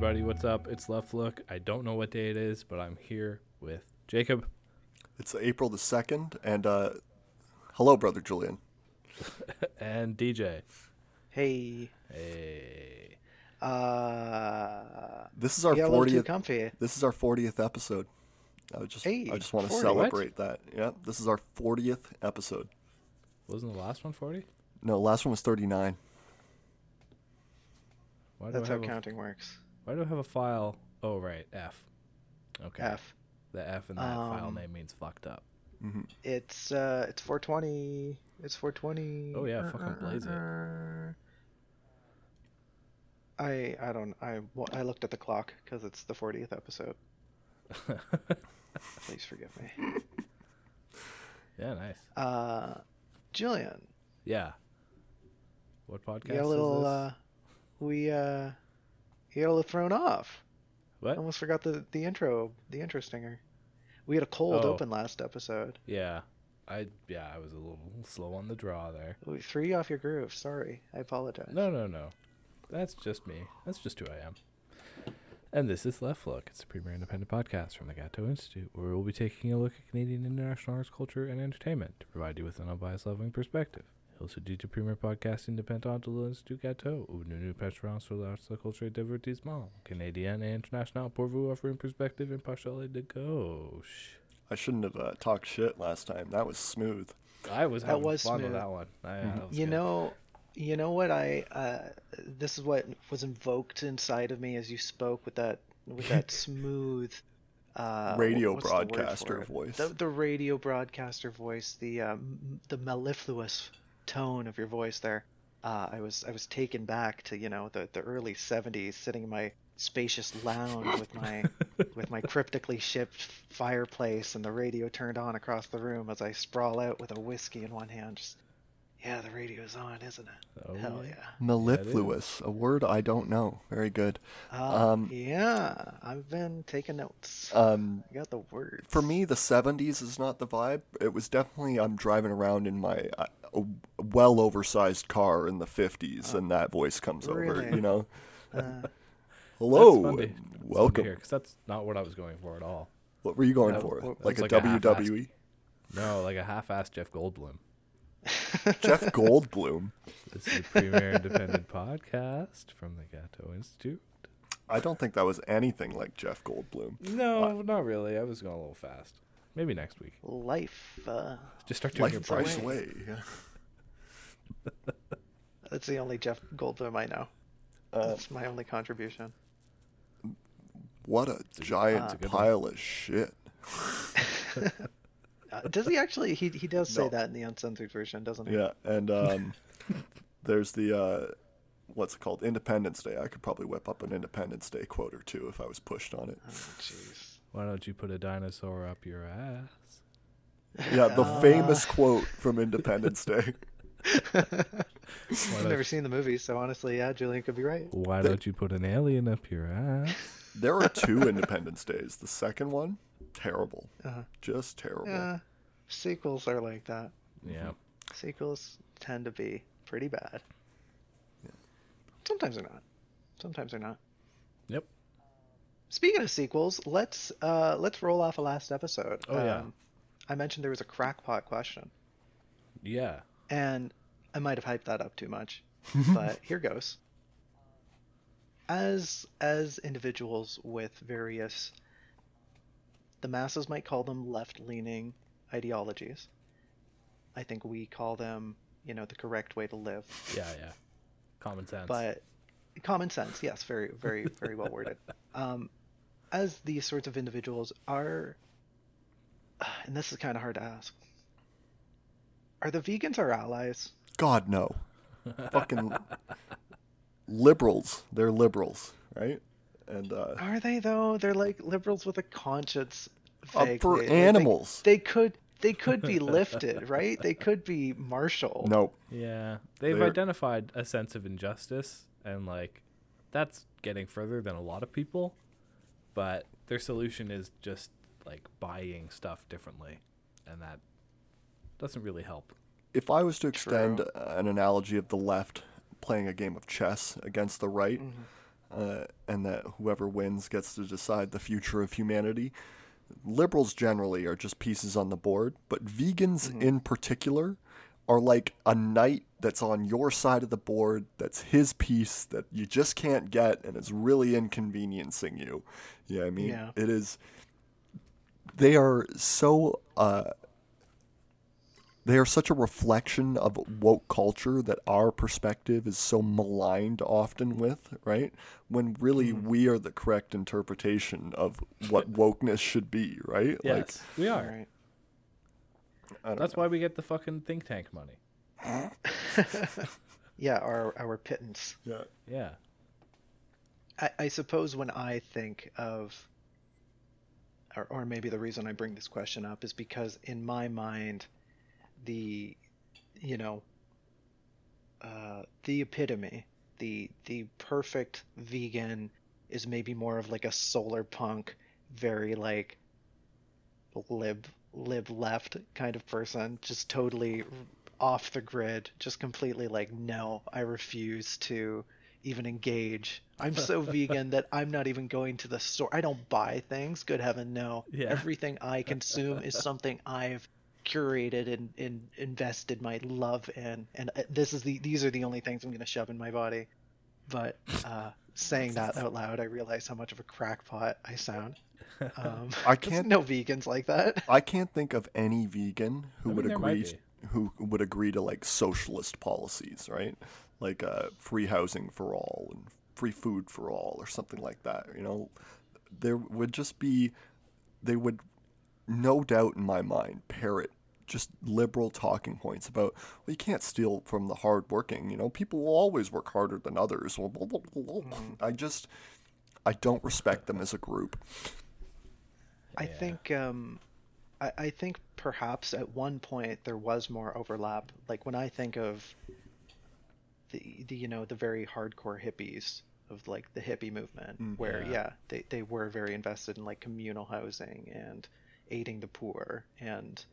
everybody. What's up? It's Left Look. I don't know what day it is, but I'm here with Jacob It's April the 2nd, and uh, hello, Brother Julian. and DJ. Hey, Hey. uh, This is our yeah, a little too 40th. comfy. This is our 40th episode. I just, Hey, I just want to 40. What? celebrate that. Yeah, this is our 40th episode. Wasn't the last one 40? No, last one was 39. Why do That's I how have a, counting works. Why do I have a file? Oh, right. F. Okay. F. The F in that file Um, name means fucked up. hmm It's uh, it's 420. It's 420. Oh, yeah, fucking blaze it. I I don't I well, I looked at the clock because it's the 40th episode. Please forgive me. yeah, nice. Uh, Julian, Yeah. What podcast you got a little is this? uh, we uh, you got a little thrown off. what? Almost forgot the the intro the intro stinger. We had a cold Oh. open last episode. Yeah. I yeah, I was a little slow on the draw there. We threw you off your groove. Sorry, I apologize. No, no, no. That's just me. That's just who I am. And this is Left Look. It's a premier independent podcast from the Gatto Institute, where we'll be taking a look at Canadian international arts, culture, and entertainment to provide you with an unbiased, loving perspective. Il se dit du premier podcast indépendant de l'Institut Gatto, où nous nous pencherons sur l'art, la culture et divertissement canadien et international pour vous offrir une perspective impartiale et de gauche. I shouldn't have uh, talked shit last time. That was smooth. I was That having was fun with that one. I, uh, that You good. know, you know what I uh, this is what was invoked inside of me as you spoke with that with that smooth uh, Radio what's the broadcaster voice. The, the radio broadcaster voice, the um, the mellifluous tone of your voice there. Uh, I was I was taken back to you know the, the early '70s, sitting in my spacious lounge with my with my cryptically shipped fireplace and the radio turned on across the room as I sprawl out with a whiskey in one hand. Just, yeah, the radio's on, isn't it? Oh, Hell yeah. yeah. Mellifluous, a word I don't know. Very good. Uh, Um, yeah, I've been taking notes. Um, I got the words. for me, the 70s is not the vibe. It was definitely, I'm driving around in my uh, well oversized car in the 50s, and that voice comes over, you know? Uh, Hello, That's fun to- and it's fun to welcome. hear, 'cause that's not what I was going for at all. What were you going Uh, for? Like a It's like a half-assed- WWE? No, like a half-assed Jeff Goldblum. Jeff Goldblum. This is the premier independent podcast from the Gatto Institute. I don't think that was anything like Jeff Goldblum. No, not really. I was going a little fast. Maybe next week. life. Uh, Just start doing your Life Price way. Away. Yeah. that's the only Jeff Goldblum I know. Uh, That's my only contribution. what a giant a good one. pile of shit. Uh, does he actually? He he does say No. that in the uncensored version, doesn't he? Yeah, and um, there's the uh, what's it called? Independence Day. I could probably whip up an Independence Day quote or two if I was pushed on it. Oh, jeez. Why don't you put a dinosaur up your ass? Yeah, the Uh. famous quote from Independence Day. I've never seen the movie, so honestly, yeah, Julian could be right. Why don't you put an alien up your ass? There are two Independence Days. The second one, terrible, Uh, just terrible. yeah, sequels are like that. Yeah. Sequels tend to be pretty bad. Yeah. Sometimes they're not. Sometimes they're not. Yep. Speaking of sequels, let's uh, let's roll off a last episode. Oh, yeah. Um, I mentioned there was a crackpot question, Yeah. and I might have hyped that up too much, but here goes. As as individuals with various, the masses might call them left-leaning ideologies. I think we call them, you know, the correct way to live. Yeah, yeah. Common sense. but common sense yes very very very well worded um, as these sorts of individuals are and this is kind of hard to ask are the vegans our allies God no, fucking liberals. They're liberals, right? And uh, are they though they're like liberals with a conscience uh, vaguely. for Like, they- animals. they, could they could be lifted right they could be martial Nope. yeah. They've They're- identified a sense of injustice and like that's getting further than a lot of people, but their solution is just like buying stuff differently and that doesn't really help. If I was to extend True. an analogy of the left playing a game of chess against the right, Mhm. Uh, and that whoever wins gets to decide the future of humanity. Liberals generally are just pieces on the board, but vegans in particular are like a knight that's on your side of the board that's his piece that you just can't get and it's really inconveniencing you. Yeah, I mean, Yeah. it is they are so uh they are such a reflection of woke culture that our perspective is so maligned often with, right? When really mm-hmm. we are the correct interpretation of what wokeness should be, right? Yes, we are. Right. Like, I don't That's why we get the fucking think tank money. Yeah, our our pittance. yeah. Yeah. I, I suppose when I think of, or, or maybe the reason I bring this question up is because in my mind, the, you know, uh, the epitome, the the perfect vegan is maybe more of like a solar punk, very like lib lib left kind of person, just totally off the grid, just completely like no, I refuse to even engage. I'm so vegan that I'm not even going to the store. I don't buy things. Good heaven, no. Yeah. Everything I consume is something I've curated and, and invested my love in. And uh, this is the these are the only things I'm going to shove in my body. But uh, saying that out loud, I realize how much of a crackpot I sound. Um, I 'cause can't- no vegans like that. I can't think of any vegan who I would mean, there might agree who would agree to like socialist policies, right? Like uh, free housing for all and free food for all or something like that. You know, there would just be they would no doubt in my mind parrot just liberal talking points about well you can't steal from the hardworking you know people will always work harder than others blah, blah, blah, blah. Mm. i just i don't respect them as a group I Yeah. think um, I, I think perhaps at one point there was more overlap. Like when I think of the, the you know the very hardcore hippies of like the hippie movement, Mm. where Yeah. yeah. they they were very invested in like communal housing and aiding the poor and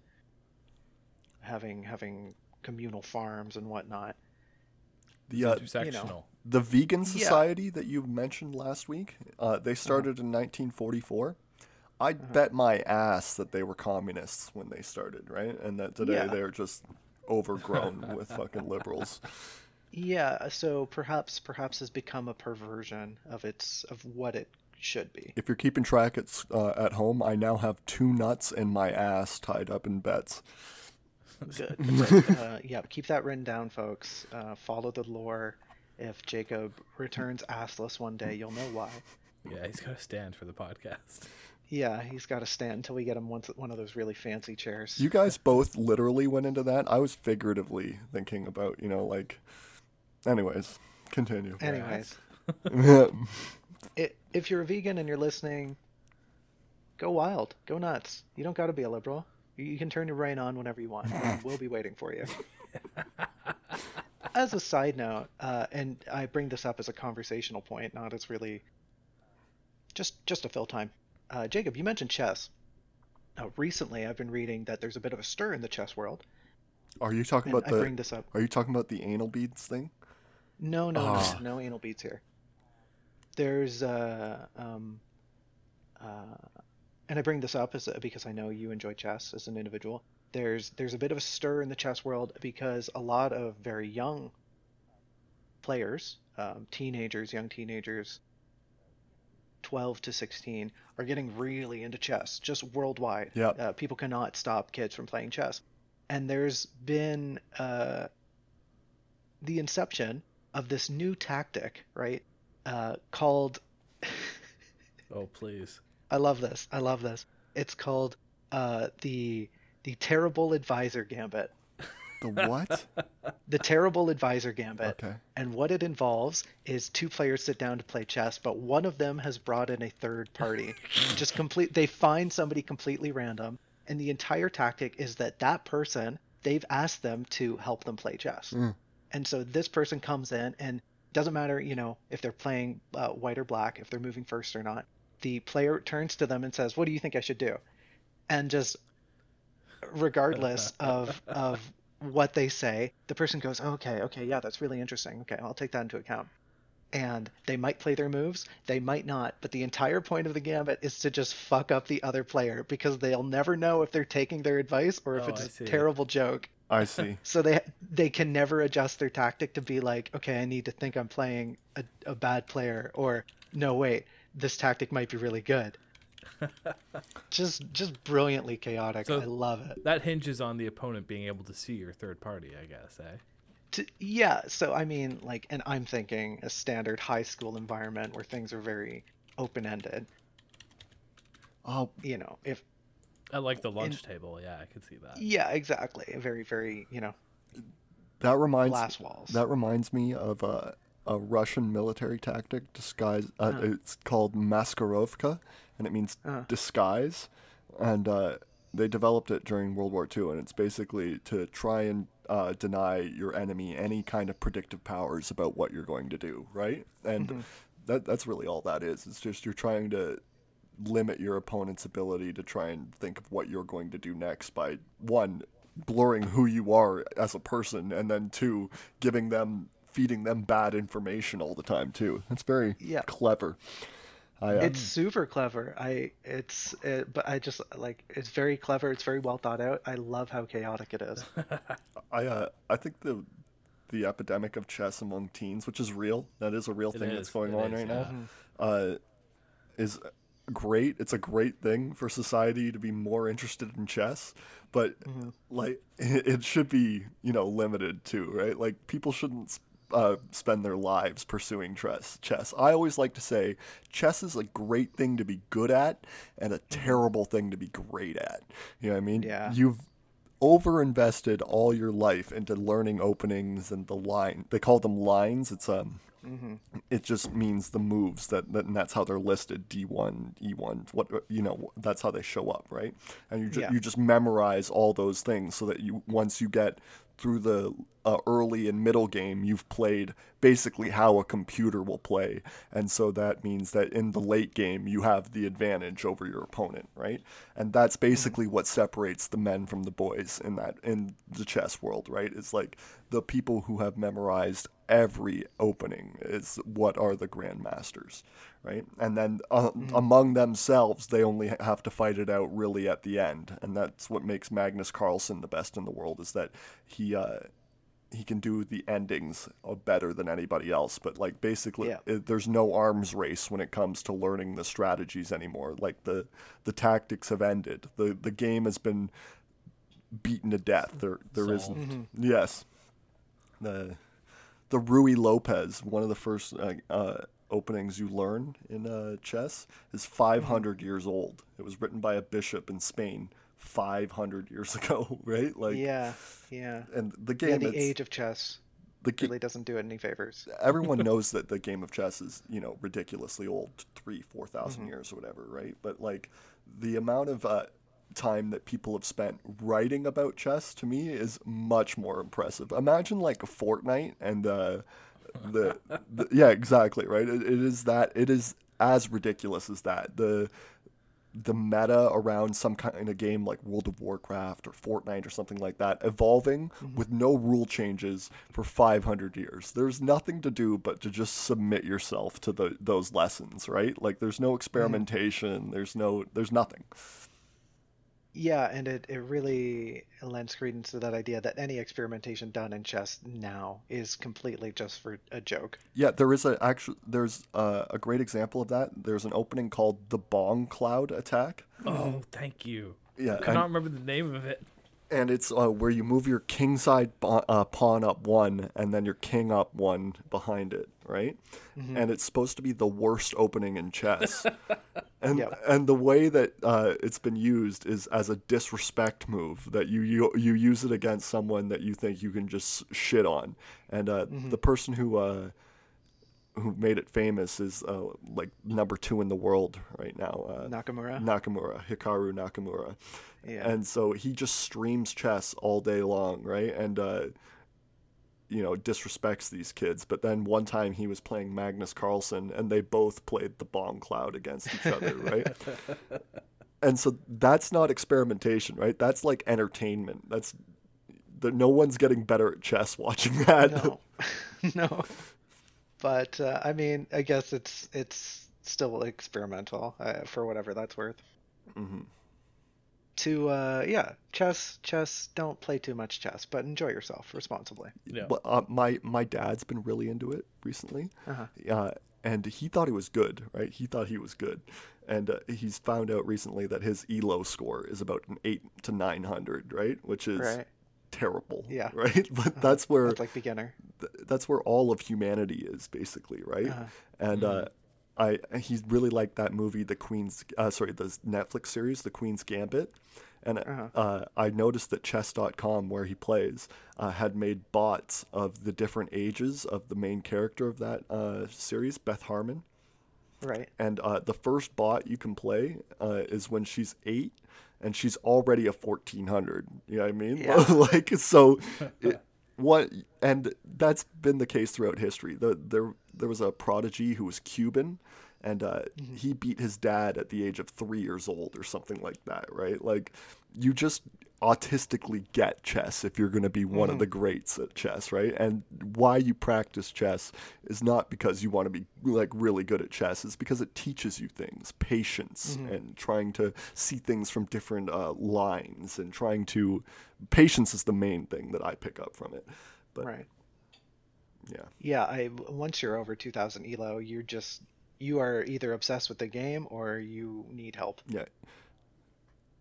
having having communal farms and whatnot. the It's uh, intersectional. The Vegan Yeah. Society that you mentioned last week, uh, they started in 1944. I'd Uh-huh. bet my ass that they were communists when they started, right? And that today Yeah. they're just overgrown with fucking liberals. Yeah, so perhaps perhaps has become a perversion of its of what it should be. If you're keeping track at, uh, at home, I now have two nuts in my ass tied up in bets. Good. But, uh, yeah, keep that written down, folks. Uh, follow the lore. If Jacob returns assless one day, you'll know why. Yeah, he's got to stand for the podcast. Yeah, he's got to stand until we get him one, one of those really fancy chairs. You guys both literally went into that. I was figuratively thinking about, you know, like. Anyways, continue. Anyways, yeah, i if you're a vegan and you're listening, go wild, go nuts. You don't got to be a liberal. You- You can turn your brain on whenever you want. we'll be waiting for you. As a side note, uh, and I bring this up as a conversational point, not as really just just to fill time. Uh, Jacob, you mentioned chess. Now, recently, I've been reading that there's a bit of a stir in the chess world, Are you talking and about I bring this up. Are you talking about the anal beads thing? No, no, Ah. no, no anal beads here. There's uh, um, uh, and I bring this up as because I know you enjoy chess as an individual. There's there's a bit of a stir in the chess world because a lot of very young players, um, teenagers, young teenagers, 12 to 16, are getting really into chess, just worldwide. Yep. Uh, people cannot stop kids from playing chess. And there's been uh, the inception of this new tactic, right? Uh, called, Oh, please. I love this. I love this. It's called uh, the the terrible advisor gambit. The what? The terrible advisor gambit. okay. And what it involves is two players sit down to play chess, but one of them has brought in a third party. Just complete they find somebody completely random, and the entire tactic is that that person, they've asked them to help them play chess. Mm. And so this person comes in and doesn't matter, you know, if they're playing uh, white or black, if they're moving first or not. The player turns to them and says, "What do you think I should do?" And just regardless of of what they say, the person goes, "Okay, okay, yeah, that's really interesting. Okay, I'll take that into account." and they might play their moves, they might not, but the entire point of the gambit is to just fuck up the other player because they'll never know if they're taking their advice or if Oh, it's a terrible joke. I see. So they they can never adjust their tactic to be like, okay, I need to think I'm playing a, a bad player, or no, wait, this tactic might be really good. just just brilliantly chaotic. So- I love it. That hinges on the opponent being able to see your third party, I guess, eh? to, yeah so i mean like and i'm thinking a standard high school environment where things are very open-ended Oh, you know if I like the lunch table. Yeah, I could see that. yeah exactly very very you know that reminds glass walls that reminds me of a, a Russian military tactic disguise. Uh, Huh. It's called maskirovka, and it means Uh. disguise. And uh, they developed it during World War II, and it's basically to try and uh, deny your enemy any kind of predictive powers about what you're going to do, right? And Mm-hmm. that that's really all that is. It's just you're trying to limit your opponent's ability to try and think of what you're going to do next by one blurring who you are as a person and then two giving them feeding them bad information all the time too That's very Yeah. clever I, uh, it's super clever i it's it, but i just like it's very clever it's very well thought out i love how chaotic it is I, uh, I think the the epidemic of chess among teens which is real that is a real It thing is, that's going it on is, right yeah. now uh, is great. It's a great thing for society to be more interested in chess, but like it, it should be you know limited too, right? Like people shouldn't uh, spend their lives pursuing chess. Chess. I always like to say chess is a great thing to be good at and a terrible thing to be great at. You know what I mean? Yeah. You've overinvested all your life into learning openings and the line. They call them lines. It's um it just means the moves that, that and that's how they're listed d1 e1 what you know that's how they show up right and you just Yeah. you just memorize all those things so that you once you get through the uh, early and middle game you've played basically how a computer will play. And so that means that in the late game you have the advantage over your opponent right? And that's basically what separates the men from the boys in that in the chess world right? It's like the people who have memorized every opening is what are the grandmasters right? And then uh, among themselves they only have to fight it out really at the end. And that's what makes magnus carlsen the best in the world is that he uh, he can do the endings better than anybody else. But like basically Yeah. it, there's no arms race when it comes to learning the strategies anymore. Like the the tactics have ended. The the game has been beaten to death. There there is Solved. yes the the Ruy Lopez, one of the first uh, uh, openings you learn in uh, chess, is 500 years old. It was written by a bishop in Spain 500 years ago, right? Like, yeah yeah and the yeah game, the age of chess the ga- really doesn't do it any favors everyone knows that the game of chess is you know ridiculously old three four Mm-hmm. years or whatever right but like the amount of uh, time that people have spent writing about chess to me is much more impressive imagine like a fortnite and uh, the, the yeah exactly right it, it is that it is as ridiculous as that the the meta around some kind of game like World of Warcraft or Fortnite or something like that evolving with no rule changes for 500 years. There's nothing to do but to just submit yourself to the, those lessons, right? Like there's no experimentation, there's no there's nothing. Yeah, and it, it really lends credence to that idea that any experimentation done in chess now is completely just for a joke. Yeah, there is a actual there's a, a great example of that. There's an opening called the Bong Cloud attack. Oh, thank you. Yeah, Could and- not remember the name of it. and it's uh, where you move your king side bo- uh, pawn up one and then your king up one behind it right and it's supposed to be the worst opening in chess and Yep. and the way that uh, it's been used is as a disrespect move that you, you you use it against someone that you think you can just shit on and uh, the person who uh, who made it famous is uh, like number two in the world right now uh, Nakamura? Nakamura Hikaru Nakamura Yeah. and so he just streams chess all day long, right? And uh, you know disrespects these kids. But then one time he was playing Magnus Carlsen, and they both played the Bong cloud against each other, right? and so that's not experimentation, right? That's like entertainment. That's that no one's getting better at chess watching that. no. no. but uh, I mean, I guess it's it's still experimental uh, for whatever that's worth. hmm To uh, yeah, chess, chess. Don't play too much chess, but enjoy yourself responsibly. Yeah. But uh, my my dad's been really into it recently, Uh-huh. uh, and he thought he was good, right? He thought he was good, and uh, he's found out recently that his Elo score is about an eight to nine hundred, right? Which is Right. terrible, Yeah. right? But that's where That's like beginner. th- that's where all of humanity is basically, right? Uh-huh. And uh, I he really liked that movie, The Queen's, uh, sorry, the Netflix series, The Queen's Gambit. And Uh-huh. uh, I noticed that Chess.com, where he plays, uh, had made bots of the different ages of the main character of that uh, series, Beth Harmon. Right. And uh, the first bot you can play uh, is when she's eight, and she's already a fourteen hundred. You know what I mean? Yeah. like so, it, what? And that's been the case throughout history. The, there there was a prodigy who was Cuban, and uh, he beat his dad at the age of three years old or something like that. Right? Like you just autistically get chess if you're going to be one of the greats at chess, right? And why you practice chess is not because you want to be like really good at chess. It's because it teaches you things, patience, and trying to see things from different uh, lines, and trying to patience is the main thing that I pick up from it. But Right. yeah, Yeah. I once you're over 2,000 elo, you're just you are either obsessed with the game or you need help. yeah.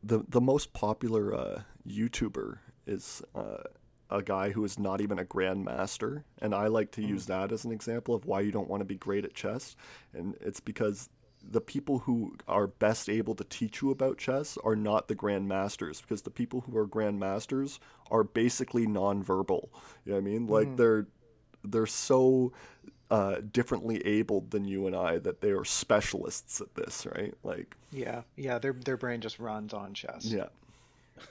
The the most popular uh, YouTuber is uh, a guy who is not even a grandmaster, and I like to use that as an example of why you don't want to be great at chess, and it's because the people who are best able to teach you about chess are not the grandmasters because the people who are grandmasters are basically nonverbal. You know what I mean? Like they're they're so uh, differently abled than you and I that they are specialists at this, right? Like, Yeah. Yeah. Their their brain just runs on chess. yeah,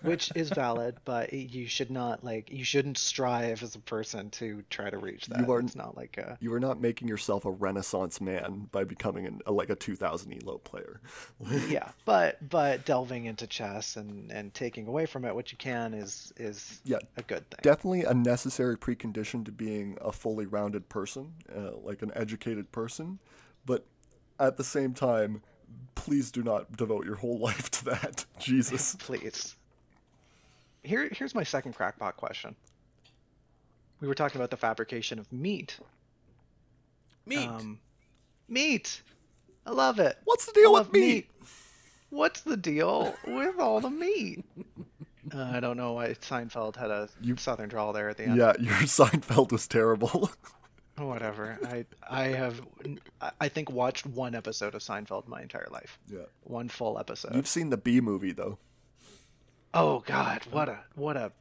which is valid, but you should not like you shouldn't strive as a person to try to reach that. You are- It's not like a you are not making yourself a renaissance man by becoming an, a, like a 2000 elo player. yeah, but but delving into chess and and taking away from it what you can is is Yeah, a good thing. definitely a necessary precondition to being a fully rounded person, uh, like an educated person. But at the same time, please do not devote your whole life to that. Jesus. Please. Here here's my second crackpot question. We were talking about the fabrication of meat. Meat. Um, meat. I love it. What's the deal with meat? What's the deal with all the meat? Uh, I don't know why Seinfeld had a You- southern drawl there at the end. Yeah, your Seinfeld was terrible. Whatever. I I have I- I think watched one episode of Seinfeld my entire life. yeah. One full episode. You've seen the Bee Movie though. Oh God! What a what a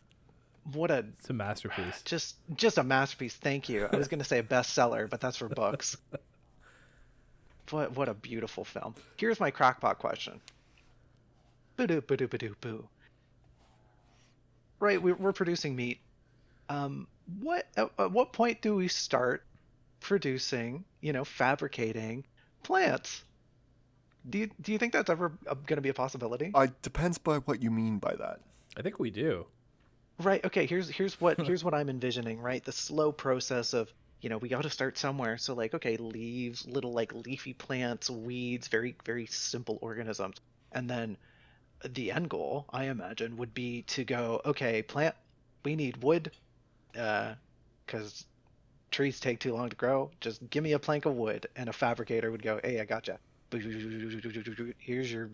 what a it's a masterpiece. just just a masterpiece. Thank you. I was gonna say a bestseller, but that's for books. What what a beautiful film. Here's my crackpot question. Boo boo boo boo boo. Right, we're we're producing meat. Um, what at, at what point do we start producing? You know, fabricating plants. Do you do you think that's ever going to be a possibility? I depends by what you mean by that. I think we do. Right. Okay. Here's here's what here's what I'm envisioning. Right. The slow process of you know we got to start somewhere. So like okay, leaves, little like leafy plants, weeds, very very simple organisms, and then the end goal I imagine would be to go okay, plant. We need wood, uh, because trees take too long to grow. Just give me a plank of wood, and a fabricator would go, hey, I gotcha. Here's your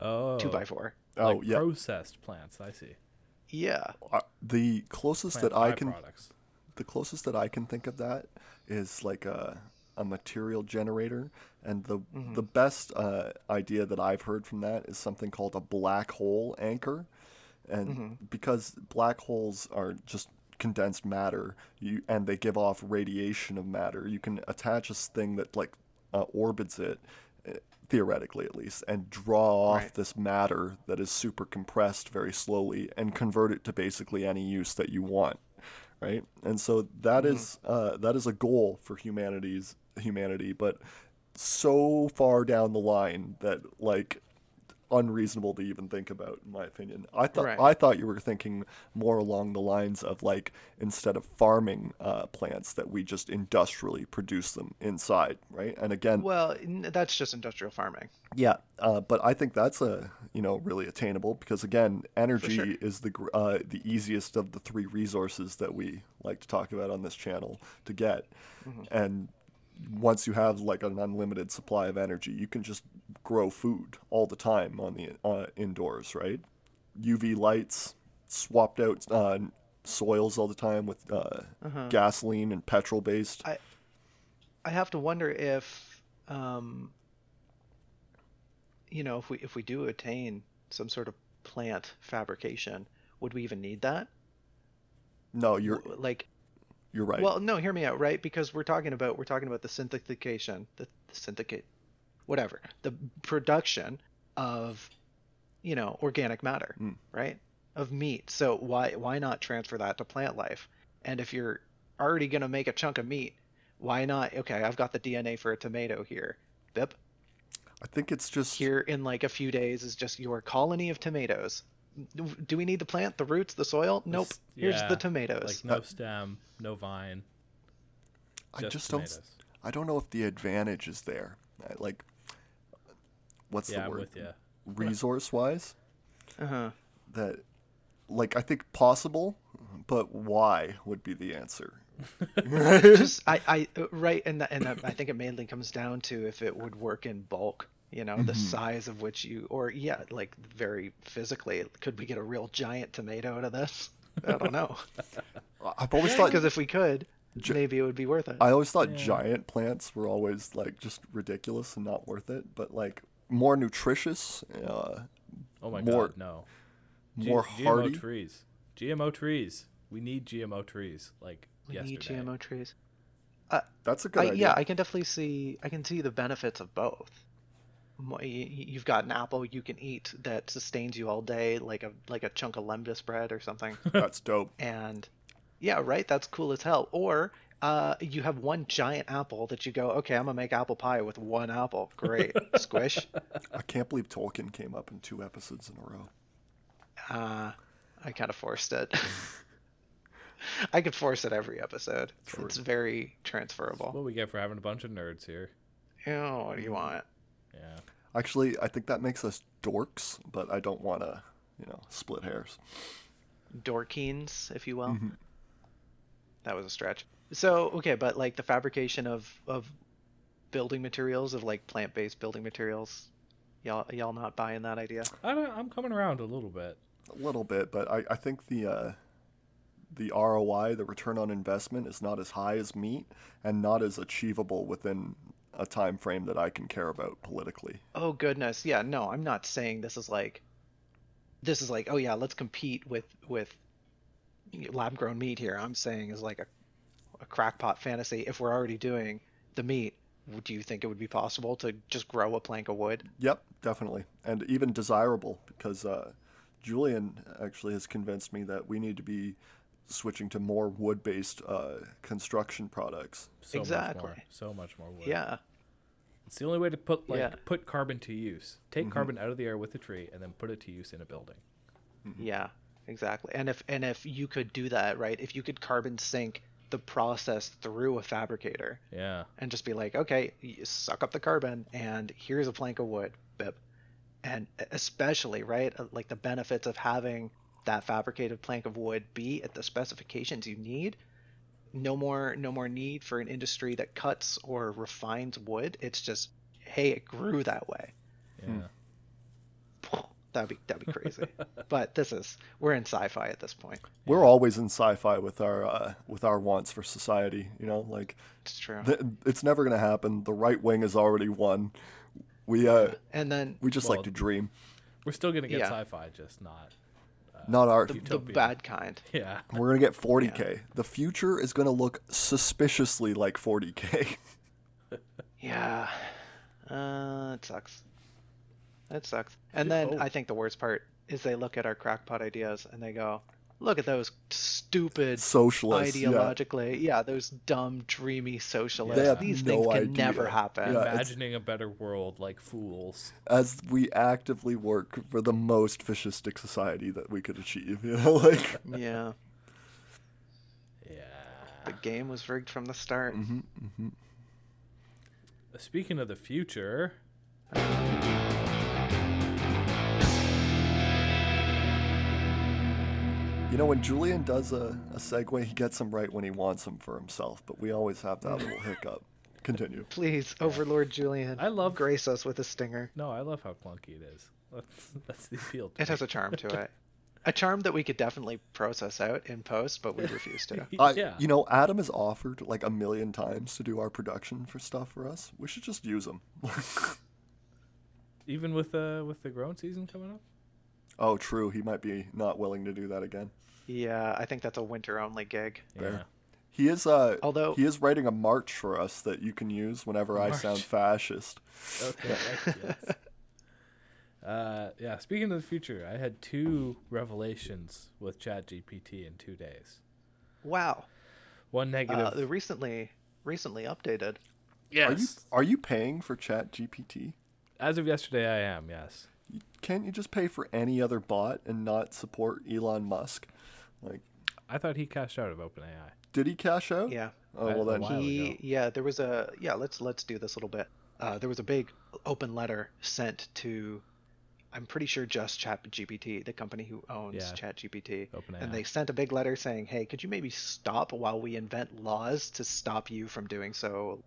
Oh, two by four. Oh like yeah, processed plants. I see. Yeah. Uh, the closest Plant that I can byproducts. the closest that I can think of that is like a a material generator, and the the best uh, idea that I've heard from that is something called a black hole anchor, and because black holes are just condensed matter, you and they give off radiation of matter, you can attach this thing that like uh, orbits it. Theoretically, at least, and draw off this matter that is super compressed very slowly and convert it to basically any use that you want right? And so that is uh, that is a goal for humanity's humanity, but so far down the line that like unreasonable to even think about, in my opinion. I thought Right. I thought you were thinking more along the lines of like instead of farming uh, plants, that we just industrially produce them inside, right? And again, Well, that's just industrial farming. yeah, uh, but I think that's a you know really attainable because again, energy sure. is the uh, the easiest of the three resources that we like to talk about on this channel to get, Mm-hmm. and once you have like an unlimited supply of energy, you can just grow food all the time on the uh, indoors, right? UV lights, swapped out uh, soils all the time with uh, gasoline and petrol based. Uh-huh. I I have to wonder if, um, you know, if we if we do attain some sort of plant fabrication, would we even need that? No, you're like, you're right. well, no, hear me out, right? Because we're talking about we're talking about the synthecation, the, the syndicate, whatever, the production of, you know, organic matter, Mm. right? Of meat. So why why not transfer that to plant life? And if you're already gonna make a chunk of meat, why not? Okay, I've got the DNA for a tomato here. Bip. I think it's just Here in like a few days is just your colony of tomatoes. Do we need the plant, the roots, the soil? Nope. This- Here's the tomatoes. Like no stem, no vine. I Just, just don't. I don't know if the advantage is there. I- Like, what's Yeah, the word? Resource wise, Uh-huh. that, like, I think possible, but why would be the answer. just I, I uh, right and that, and that, I think it mainly comes down to if it would work in bulk you know the size of which you or yeah like very physically could we get a real giant tomato out of this I don't know I've always thought. because if we could Gi- maybe it would be worth it I always thought Yeah. giant plants were always like just ridiculous and not worth it, but like more nutritious, uh, Oh my more- god, no. G- more GMO hardy. trees. GMO trees. We need GMO trees like we yesterday. need GMO trees That's a good I, idea. yeah I can definitely see I can see the benefits of both Mo- y- y- you've got an apple you can eat that sustains you all day like a like a chunk of lembas bread or something. That's dope. and yeah right that's cool as hell. Or uh, you have one giant apple that you go okay i'm gonna make apple pie with one apple. Great. Squish. I can't believe Tolkien came up in two episodes in a row. uh, i kind of forced it. I could force it every episode. True. it's very transferable. What we get for having a bunch of nerds here. oh what do you want Yeah. Actually, I think that makes us dorks, but I don't want to, you know, split hairs. dorkines if you will Mhm. that was a stretch so okay but like the fabrication of of building materials of like plant-based building materials y'all y'all not buying that idea I don't, I'm coming around a little bit. A little bit, but I, I think the uh, the ROI, the return on investment, is not as high as meat and not as achievable within a time frame that I can care about politically. Oh goodness, yeah. No, I'm not saying this is like, this is like, oh yeah, let's compete with with lab grown meat here. I'm saying is like a a crackpot fantasy. If we're already doing the meat, do you think it would be possible to just grow a plank of wood? Yep, definitely, and even desirable because uh, Julian actually has convinced me that we need to be switching to more wood-based uh, construction products. So much Exactly. more. So much more wood. Yeah, It's the only way to put like Yeah. put carbon to use. Take Mhm. carbon out of the air with the tree and then put it to use in a building. yeah, exactly. And if and if you could do that, right? If you could carbon sink the process through a fabricator, Yeah. and just be like, okay, you suck up the carbon, and here's a plank of wood, bip. And especially, right, uh, like the benefits of having that fabricated plank of wood be at the specifications you need. No more, no more need for an industry that cuts or refines wood. It's just, hey, it grew that way. Yeah. Hmm. That'd be that'd be crazy. but this is we're in sci-fi at this point. We're always in sci-fi with our uh, with our wants for society. You know, like It's true. th- it's never going to happen. The right wing has already won. We uh, and then we just Well, like to dream. We're still gonna get Yeah. sci-fi, just not. Not our. the, the bad kind. Yeah. We're gonna get 40k. The future is gonna look suspiciously like 40k. Yeah. Uh, it sucks. It sucks. And Yeah, then oh. I think the worst part is they look at our crackpot ideas and they go, look at those stupid Socialists. ideologically, yeah. those dumb, dreamy socialists. They These no things can idea. never happen. Yeah. Imagining a better world like fools. As we actively work for the most fascistic society that we could achieve, you know, like. Yeah, Yeah. the game was rigged from the start. hmm hmm Speaking of the future, You know, when Julian does a, a segue, he gets them right when he wants them for himself, but we always have that little hiccup. Continue. Please, Overlord Julian, I love- grace us with a stinger. no, I love how clunky it is. That's, that's the appeal. To It has a charm to it. A charm that we could definitely process out in post, but we refuse to. I, yeah. You know, Adam has offered like a million times to do our production for stuff for us. We should just use him. Even with uh with the grown season coming up. Oh, true. He might be not willing to do that again. Yeah, I think that's a winter only gig. Fair. He is uh Although- he is writing a march for us that you can use whenever I sound fascist. Okay. yes. Uh, yeah. Speaking of the future, I had two revelations with ChatGPT in two days. Wow. One negative. Uh, recently recently updated. yes. Are you are you paying for Chat GPT? As of yesterday, I am. Yes. Can't you just pay for any other bot and not support Elon Musk? Like, I thought he cashed out of OpenAI. did he cash out? Yeah. Oh well a then. while he ago. yeah there was a yeah let's let's do this a little bit uh, there was a big open letter sent to i'm pretty sure just chatgpt the company who owns Yeah. chatgpt OpenAI. and they sent a big letter saying hey could you maybe stop while we invent laws to stop you from doing so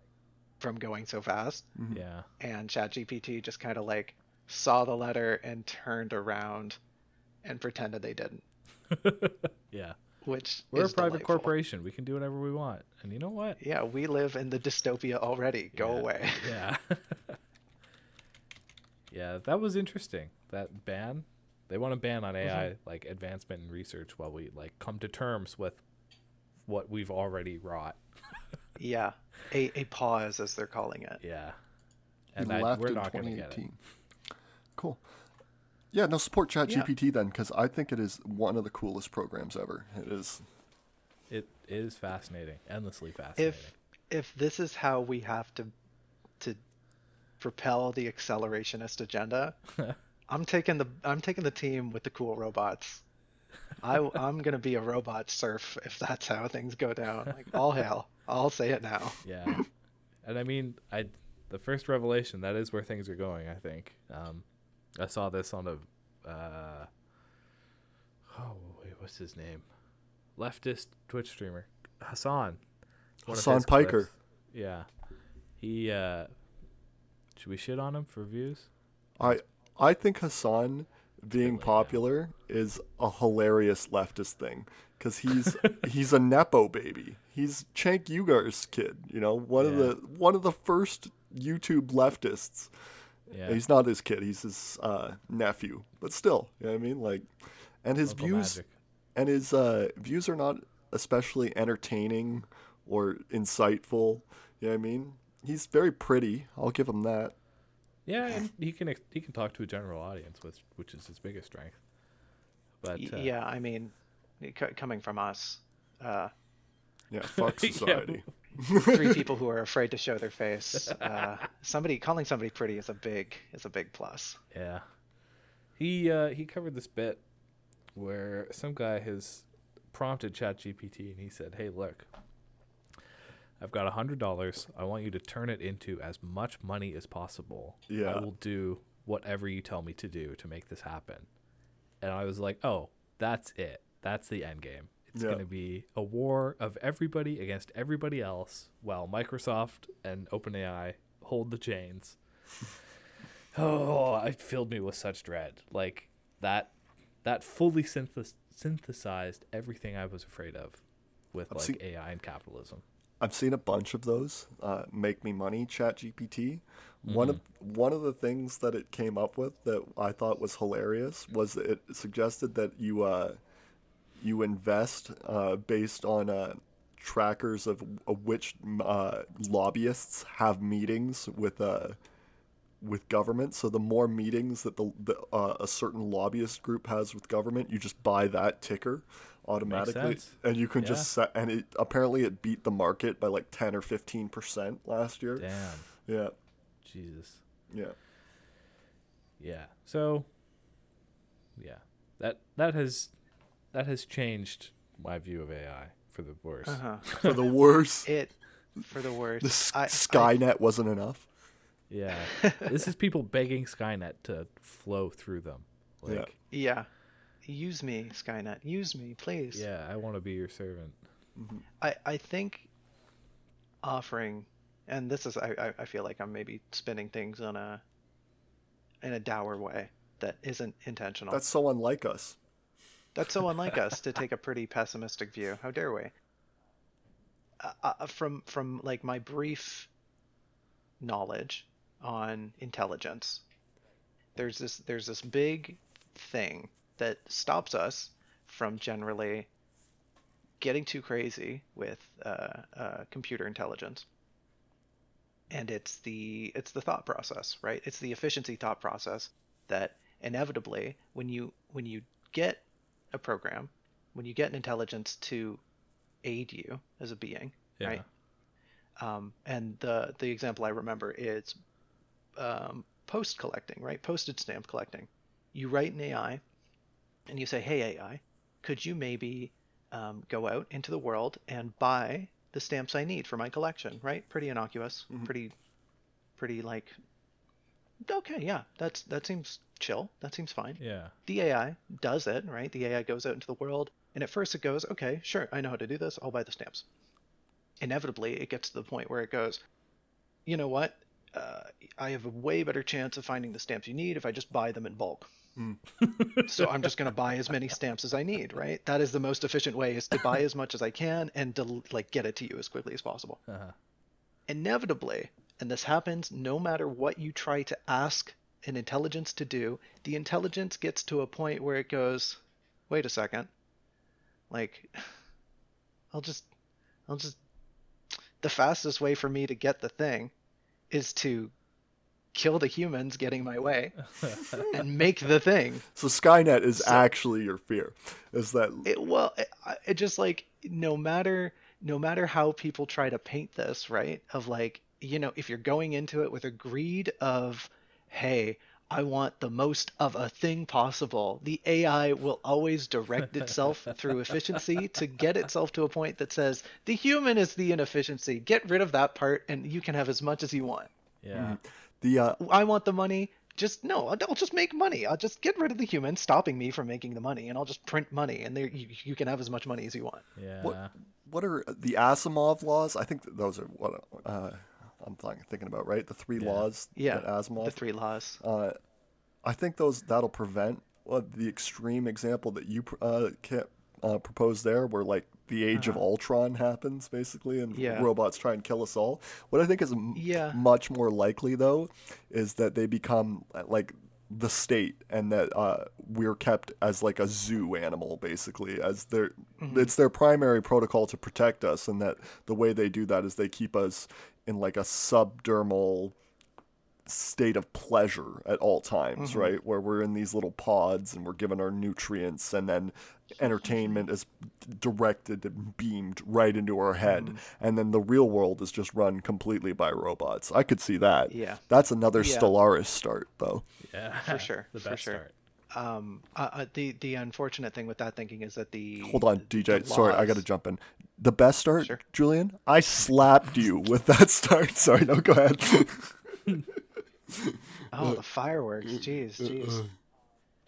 from going so fast. Yeah. and chatgpt just kind of like saw the letter and turned around and pretended they didn't yeah. which We're a private delightful. corporation. We can do whatever we want. And you know what? yeah we live in the dystopia already go Yeah. away Yeah. yeah, that was interesting. That ban. They want to ban on AI mm-hmm. like advancement in research while we like come to terms with what we've already wrought. Yeah, a, a pause as they're calling it. Yeah. And I, left we're in not going to get it. 2018. Cool. Yeah, no, support Chat Yeah. GPT then, because I think it is one of the coolest programs ever. It is. It is fascinating, endlessly fascinating. If if this is how we have to to propel the accelerationist agenda, I'm taking the I'm taking the team with the cool robots. I I'm gonna be a robot serf if that's how things go down. Like all hail, I'll say it now. yeah. and I mean, I the first revelation that is where things are going. I think. Um, I saw this on a. Uh, oh wait, what's his name? Leftist Twitch streamer Hassan. Hassan Piker. clips. Yeah. He. uh Should we shit on him for views? I I think Hassan being popular is a hilarious leftist thing because he's he's a nepo baby. He's Cenk Uygur's kid. You know, one of the one of the first YouTube leftists. Yeah. He's not his kid. He's his uh, nephew. But still, you know what I mean? Like, and his Uncle views Magic. and his uh, views are not especially entertaining or insightful. You know what I mean? He's very pretty. I'll give him that. Yeah, and he can he can talk to a general audience, which which is his biggest strength. But uh, yeah, I mean, c- coming from us, uh, Yeah, fuck Yeah. Society. three people who are afraid to show their face. Uh, somebody calling somebody pretty is a big is a big plus. Yeah. He uh, he covered this bit where some guy has prompted ChatGPT and he said, "Hey, look, I've got a hundred dollars. I want you to turn it into as much money as possible. Yeah. I will do whatever you tell me to do to make this happen." And I was like, "Oh, that's it. That's the end game. It's Yeah. going to be a war of everybody against everybody else, while Microsoft and OpenAI hold the chains." Oh, it filled me with such dread. Like that, that fully synthes- synthesized everything I was afraid of with I've like seen- AI and capitalism. I've seen a bunch of those. Uh, Make me money, Chat GPT. One of one of the things that it came up with that I thought was hilarious was that it suggested that you uh, you invest uh, based on uh, trackers of, of which uh, lobbyists have meetings with uh, with government. So the more meetings that the, the uh, a certain lobbyist group has with government, you just buy that ticker automatically, and you can Yeah. just set. And it apparently it beat the market by like ten or fifteen percent last year. Damn. Yeah, Jesus. yeah. Yeah. So yeah. That that has that has changed my view of AI for the worse. Uh-huh. For the worse. It for the worse. the S- I- I- Skynet wasn't enough. Yeah. this is people begging Skynet to flow through them. Yeah. Like, yeah. Use me, Skynet. Use me, please. yeah, I want to be your servant. I, I think offering and this is I, I- I feel like I'm maybe spinning things on a in a dour way that isn't intentional. That's so unlike us. That's so unlike us to take a pretty pessimistic view. How dare we? Uh, uh, from from like my brief knowledge on intelligence, there's this there's this big thing that stops us from generally getting too crazy with uh, uh, computer intelligence. And it's the it's the thought process, right? It's the efficiency thought process that inevitably, when you when you get a program, when you get an intelligence to aid you as a being, Yeah. right? Um, and the the example I remember is um, post collecting, right? Postage stamp collecting. You write an AI, and you say, "Hey AI, could you maybe um, go out into the world and buy the stamps I need for my collection?" Right? Pretty innocuous, Mhm. pretty, pretty like. Okay, yeah, that's that seems chill. That seems fine Yeah. the AI does it, right? The AI goes out into the world, and at first it goes, okay, sure, I know how to do this. I'll buy the stamps. Inevitably, it gets to the point where it goes, you know what? Uh, I have a way better chance of finding the stamps you need if I just buy them in bulk. Hmm. so I'm just going to buy as many stamps as I need, right? That is the most efficient way is to buy as much as I can and to like get it to you as quickly as possible Uh-huh. inevitably, and this happens no matter what you try to ask an intelligence to do, the intelligence gets to a point where it goes, wait a second. Like, I'll just, I'll just, the fastest way for me to get the thing is to kill the humans getting my way and make the thing. So Skynet is So- actually your fear. Is that it well it, it just like no matter no matter how people try to paint this right of like you know if you're going into it with a greed of hey i want the most of a thing possible. The ai will always direct itself through efficiency to get itself to a point that says the human is the inefficiency. Get rid of that part and you can have as much as you want. Yeah. the uh, i want the money. Just no I'll, I'll just make money. I'll just get rid of the human stopping me from making the money and i'll just print money and there you, you can have as much money as you want. Yeah. What- what are the Asimov laws? I think those are what uh, I'm thinking about, right? The three Yeah. laws Yeah, that Asimov. the three laws Uh, I think those that'll prevent well, the extreme example that you pr- uh, ca uh, proposed there, where like the age of Ultron happens basically, and Uh-huh. Yeah. robots try and kill us all. What I think is m- Yeah. much more likely though is that they become uh, like the state and that uh, we're kept as like a zoo animal basically as their Mm-hmm. it's their primary protocol to protect us and that the way they do that is they keep us in like a subdermal state of pleasure at all times, Mm-hmm. right? Where we're in these little pods and we're given our nutrients, and then entertainment is directed and beamed right into our head, Mm-hmm. and then the real world is just run completely by robots. I could see that. Yeah. That's another Yeah. Stellaris start, though. Yeah. For sure, the for sure. start. Um uh, uh, the the unfortunate thing with that thinking is that the Hold on, the DJ. Sorry, I got to jump in. The best start, Sure. Julian. I slapped you with that start. Sorry, no, go ahead. oh the fireworks jeez jeez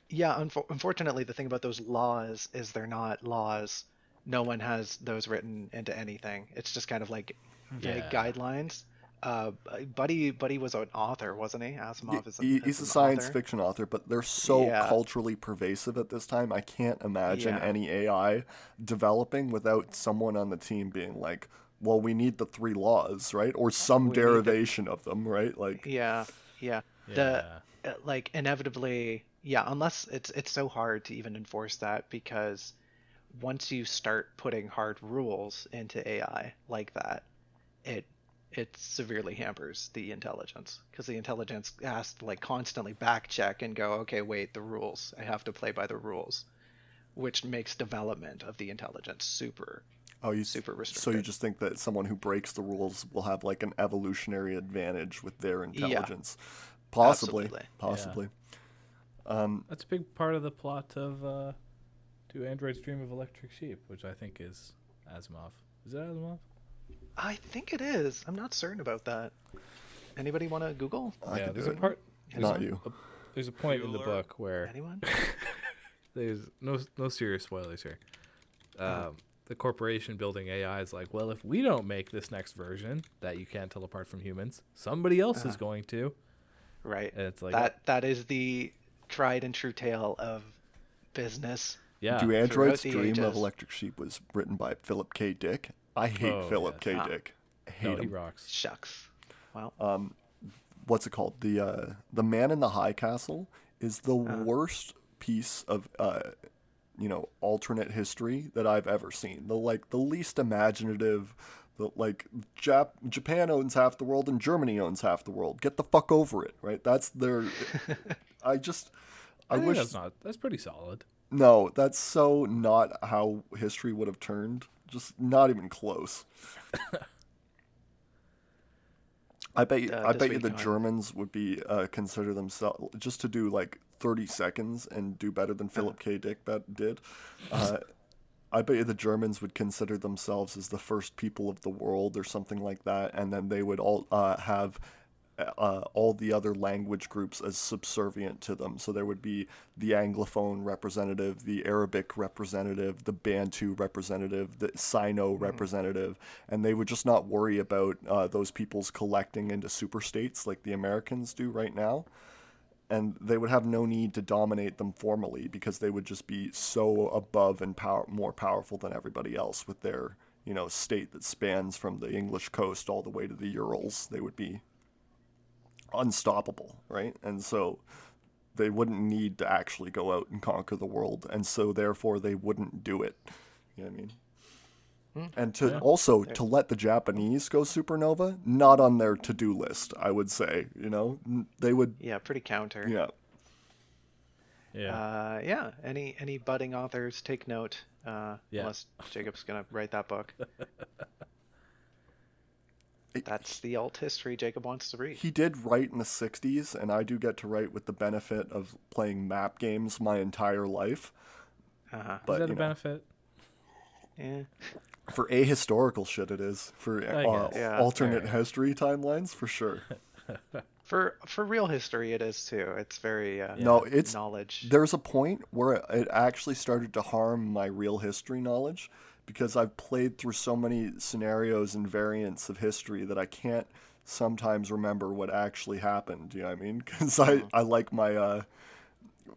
yeah unfo- unfortunately the thing about those laws is they're not laws no one has those written into anything it's just kind of like vague Yeah. guidelines uh buddy buddy was an author wasn't he asimov is, He- is he's a science author. fiction author, but they're so Yeah. culturally pervasive at this time. I can't imagine Yeah. any AI developing without someone on the team being like, "Well, we need the three laws, right? Or some We need the- derivation of them, right? Like, yeah yeah Yeah. the uh, like inevitably yeah unless it's it's so hard to even enforce that because once you start putting hard rules into ai like that it it severely hampers the intelligence because the intelligence has to like constantly back check and go, okay, wait, the rules. I have to play by the rules, which makes development of the intelligence super. Oh, you Super restricted. So you just think that someone who breaks the rules will have like an evolutionary advantage with their intelligence? Possibly. Absolutely. Possibly. That's a big part of the plot of uh, Do Androids Dream of Electric Sheep, which I think is Asimov. Is that Asimov? I think it is. I'm not certain about that. Anybody want to Google? I yeah, can there's do a it. part. There's Not a, you. a- there's a point in the Bueller. book where Anyone? there's no no serious spoilers here. Um, the corporation building AI is like, well, if we don't make this next version that you can't tell apart from humans, somebody else is Uh-huh. going to. right. And it's like, that that is the tried and true tale of business. yeah, Do Androids the Dream of ages. Electric Sheep was written by Philip K. Dick. I hate Oh, Philip yes. K. Ah. Dick. I hate no, he him. rocks. Shucks. Well, What's it called? The uh, the Man in the High Castle is the worst piece of uh, you know alternate history that I've ever seen. The like the least imaginative. The, like Jap- Japan owns half the world and Germany owns half the world. Get the fuck over it, right? That's their. I just. I, I, wish that's not. That's pretty solid. No, that's so not how history would have turned. Just not even close. I bet you, Uh, I bet you the on- Germans would be uh, consider themselves just to do like 30 seconds and do better than Philip K. Dick bet did. Uh, I bet you the Germans would consider themselves as the first people of the world or something like that, and then they would all uh, have uh, all the other language groups as subservient to them. So there would be the Anglophone representative, the Arabic representative, the Bantu representative, the Sino representative, and they would just not worry about uh, those peoples collecting into super states like the Americans do right now. And they would have no need to dominate them formally because they would just be so above and power, more powerful than everybody else with their, you know, state that spans from the English coast all the way to the Urals. They would be unstoppable, right? And so they wouldn't need to actually go out and conquer the world, and so therefore they wouldn't do it. You know what I mean? And to Yeah. also to let the Japanese go supernova, not on their to-do list, I would say. You know, they would. yeah, pretty counter. Yeah, Yeah. Uh, yeah. Any any budding authors take note. Uh, Yeah. Unless Jacob's gonna write that book. That's the alt history Jacob wants to read. he did write in the '60s, and I do get to write with the benefit of playing map games my entire life. Uh-huh. But is that a know, benefit? Yeah. for ahistorical shit, it is for uh. Yeah, alternate alright. history timelines for sure. For for real history, it is too. It's very uh, No, it's knowledge. there's a point where it actually started to harm my real history knowledge because I've played through so many scenarios and variants of history that I can't sometimes remember what actually happened. You know what I mean? Because I, I like my uh,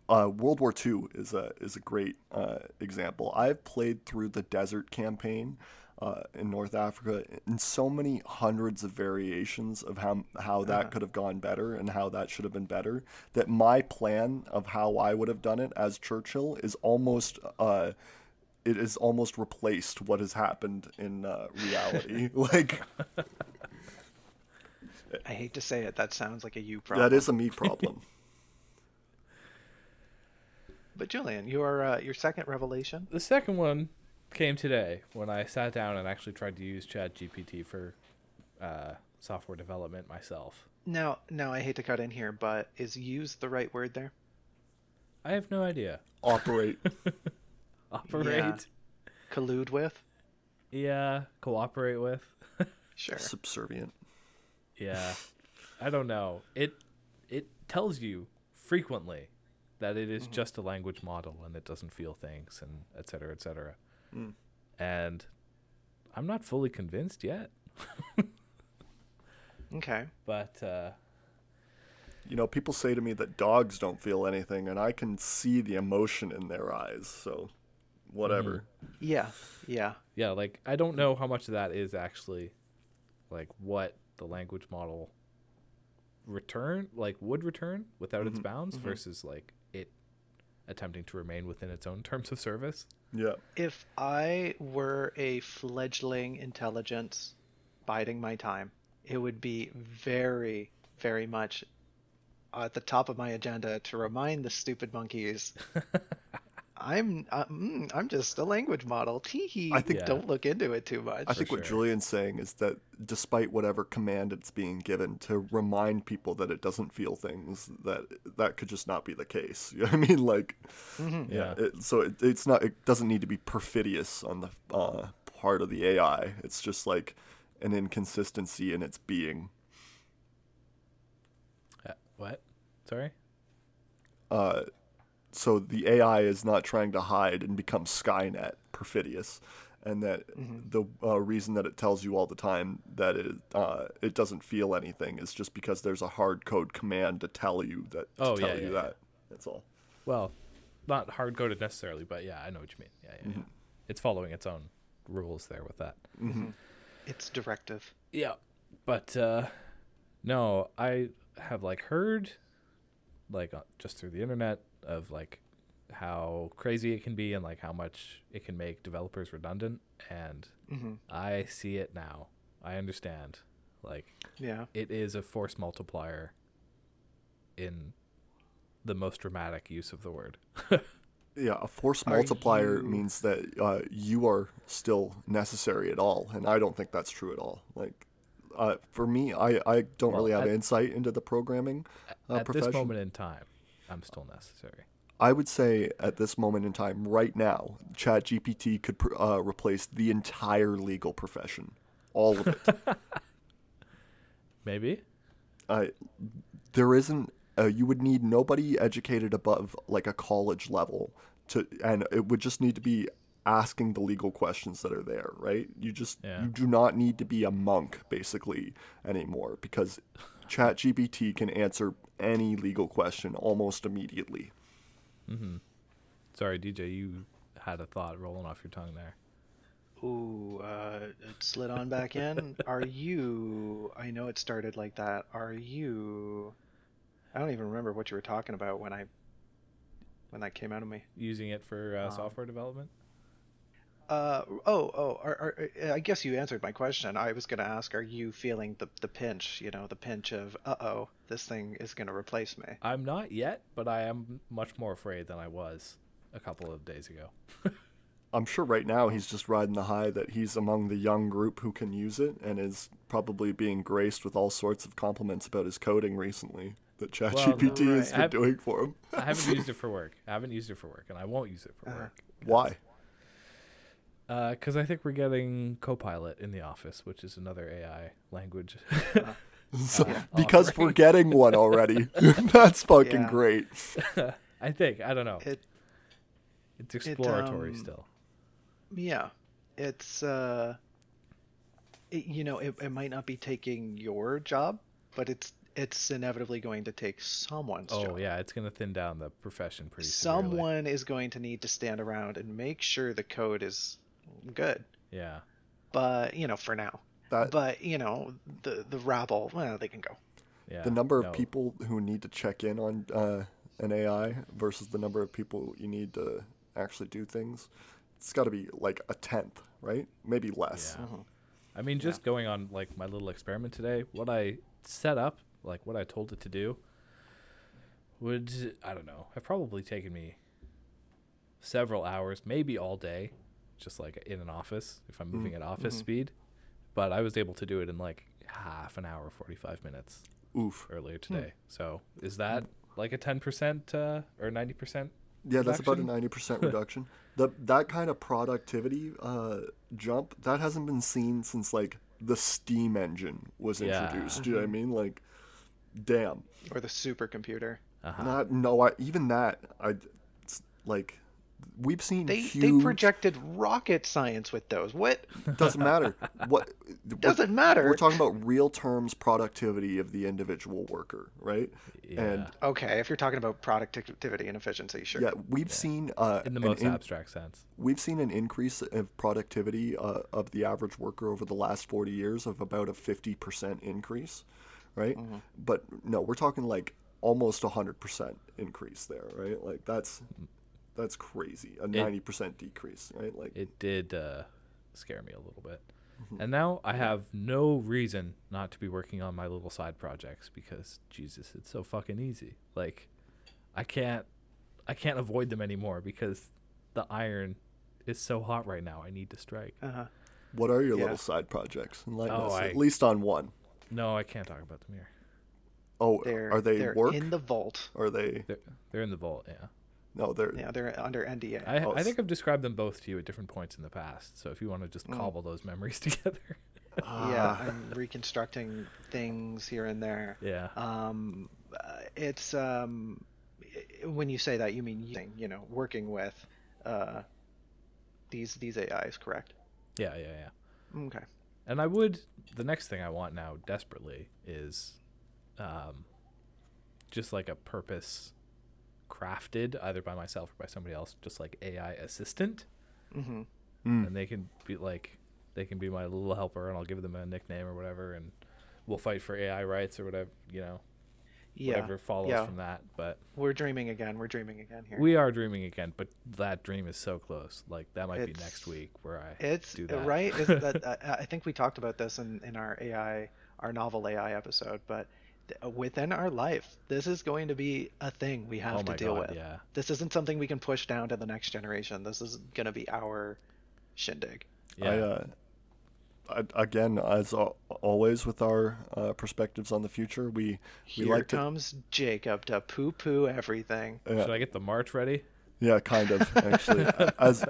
uh, World War II is a is a great uh, example. I've played through the Desert Campaign uh, in North Africa in so many hundreds of variations of how how that could have gone better and how that should have been better. That my plan of how I would have done it as Churchill is almost. It is almost replaced what has happened in uh, reality. like I hate to say it, that sounds like a you problem. that is a me problem. But Julian, your uh, your second revelation. The second one came today when I sat down and actually tried to use ChatGPT for uh, software development myself. Now, now I hate to cut in here, but is "use" the right word there? I have no idea. Operate. Operate. Collude with? Yeah. Cooperate with. Sure. subservient. Yeah. I don't know. It it tells you frequently that it is just a language model and it doesn't feel things and et cetera, et cetera. And I'm not fully convinced yet. Okay. But uh, You know, people say to me that dogs don't feel anything, and I can see the emotion in their eyes. So, whatever. Mm-hmm. Yeah. Yeah. yeah, like I don't know how much of that is actually like what the language model return like would return without its mm-hmm. bounds mm-hmm. versus like it attempting to remain within its own terms of service. Yeah. If I were a fledgling intelligence biding my time, it would be very, very much at the top of my agenda to remind the stupid monkeys I'm uh, mm, I'm just a language model. Tee I think- Yeah. don't look into it too much. I think what sure. Julian's saying is that despite whatever command it's being given to remind people that it doesn't feel things, that that could just not be the case. You know what I mean? Like, Mhm. Yeah. it, so it, it's not. It doesn't need to be perfidious on the uh, part of the AI. It's just like an inconsistency in its being. Uh, what? Sorry. Uh, so the AI is not trying to hide and become Skynet perfidious, and that the uh, reason that it tells you all the time that it uh, it doesn't feel anything is just because there's a hard code command to tell you that to Oh, tell yeah, you yeah, yeah. that. That's all. Well, not hard coded necessarily, but yeah, I know what you mean. Yeah, yeah, yeah. It's following its own rules there with that. It's directive. Yeah, but uh, no, I have like heard, like uh, just through the internet, of like how crazy it can be and like how much it can make developers redundant, and hmm I see it now. I understand. Like Yeah. it is a force multiplier in the most dramatic use of the word. Yeah, a force Are multiplier you- means that uh, you are still necessary at all, and I don't think that's true at all. Like, uh, for me, I, I don't Well, really have at- insight into the programming uh, At profession. this moment in time, I'm still necessary. I would say at this moment in time, right now, ChatGPT could pr- uh, replace the entire legal profession, all of it. Maybe. uh, there isn't. Uh, you would need nobody educated above like a college level to, and it would just need to be asking the legal questions that are there, right? You just Yeah. you do not need to be a monk basically anymore because ChatGPT can answer any legal question almost immediately. Sorry, DJ, you had a thought rolling off your tongue there. Ooh, uh, it slid on back in. Are you? I know it started like that. Are you? I don't even remember what you were talking about when I when that came out of me. Using it for uh, Um, software development? Uh oh oh. Are, are, I guess you answered my question. I was going to ask, are you feeling the the pinch? You know, the pinch of uh oh, this thing is going to replace me. I'm not yet, but I am much more afraid than I was a couple of days ago. I'm sure right now he's just riding the high that he's among the young group who can use it and is probably being graced with all sorts of compliments about his coding recently that ChatGPT right. has been doing for him. I haven't used it for work. I haven't used it for work, and I won't use it for Uh-huh. work. Why? Because I think we're getting Copilot in the office, which is another AI language. So- Uh, because offering. we're getting one already. That's fucking Yeah. great. I think. I don't know. It It's exploratory um, still. Yeah, it's uh, it, you know, it, it might not be taking your job, but it's it's inevitably going to take someone's job. Oh job. yeah, it's gonna thin down the profession pretty severely. Someone is going to need to stand around and make sure the code is good. Yeah. But you know, for now. That But you know, the the rabble, well, they can go. Yeah. the number of people who need to check in on uh, an AI versus the number of people you need to actually do things, it's got to be like a tenth, right? Maybe less. Yeah. Mhm. I mean, just going on like my little experiment today, what I set up, like what I told it to do, would I don't know, have probably taken me several hours, maybe all day, just like in an office if I'm moving at office Mhm. speed. But I was able to do it in like half an hour, forty five minutes Oof. earlier today. So is that like a ten percent uh, or ninety percent? Yeah, that's about a ninety percent reduction. The that kind of productivity uh, jump that hasn't been seen since like the steam engine was Yeah. introduced. Do you know what I mean? Like, damn. Or the supercomputer. Uh-huh. Not no. I, even that. I it's like we've seen They huge. they projected rocket science with those. What doesn't matter. What doesn't matter? We're talking about real terms productivity of the individual worker, right? And Yeah. Okay, if you're talking about productivity and efficiency, sure. yeah, we've seen uh, in the most in- abstract sense. we've seen an increase of productivity uh, of the average worker over the last 40 years of about a 50% increase, right? Mm-hmm. But no, we're talking like almost 100% increase there, right? Like that's that's crazy. A 90% decrease, right? Like It did uh, scare me a little bit. And now I have no reason not to be working on my little side projects because Jesus, it's so fucking easy. Like I can't I can't avoid them anymore because the iron is so hot right now. I need to strike. Uh-huh. What are your Yeah. little side projects? Enlighten Oh, us, I- at least on one. No, I can't talk about them here. Oh, They're are they they're work? in the vault. Are they? They're they're in the vault, yeah. No, they're. Yeah, they're under NDA. I, Oh, I s- think I've described them both to you at different points in the past. So if you want to just Mm. cobble those memories together. yeah, Ah. I'm reconstructing things here and there. yeah. Um, uh, it's um, when you say that, you mean using, you know, working with uh, these these AIs, correct? Yeah, yeah, yeah. Okay. And I would the next thing I want now desperately is um just like a purpose crafted either by myself or by somebody else, just like AI assistant. Mm-hmm. Mm. And they can be like they can be my little helper and I'll give them a nickname or whatever and we'll fight for AI rights or whatever, you know, Yeah. whatever follows yeah. from that. But We're dreaming again. We're dreaming again here. we are dreaming again, but that dream is so close. Like that might be next week where I It's do that. right. Is that I, I think we talked about this in, in our AI, our novel AI episode, but th- within our life, this is going to be a thing we have oh to deal god, with. yeah. This isn't something we can push down to the next generation. This is going to be our shindig. Yeah. I, uh, I, again, as always with our uh, perspectives on the future, we we Here like to. comes Jacob to poo poo everything. Should I get the march ready? yeah, kind of actually. as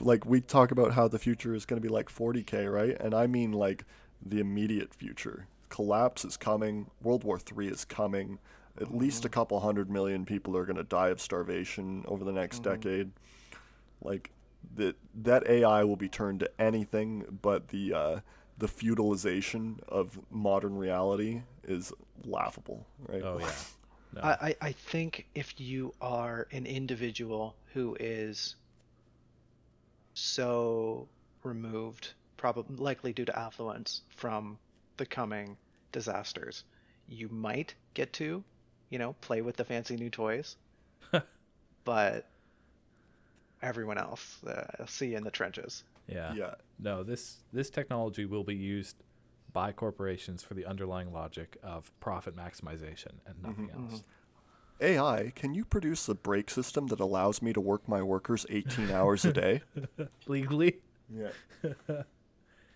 like we talk about how the future is going to be like 40k, right? And I mean like the immediate future. Collapse is coming. World War III is coming. At least a couple hundred million people are going to die of starvation over the next decade. Like that that AI will be turned to anything but the uh, the feudalization of modern reality is laughable, right? Oh yeah. No. I, I, I think if you are an individual who is so removed, probably likely due to affluence from the coming disasters, you might get to, you know, play with the fancy new toys. but everyone else, uh, see you in the trenches. yeah. yeah. No, this this technology will be used by corporations for the underlying logic of profit maximization and nothing else. AI, can you produce a brake system that allows me to work my workers 18 hours a day? Legally, Yeah.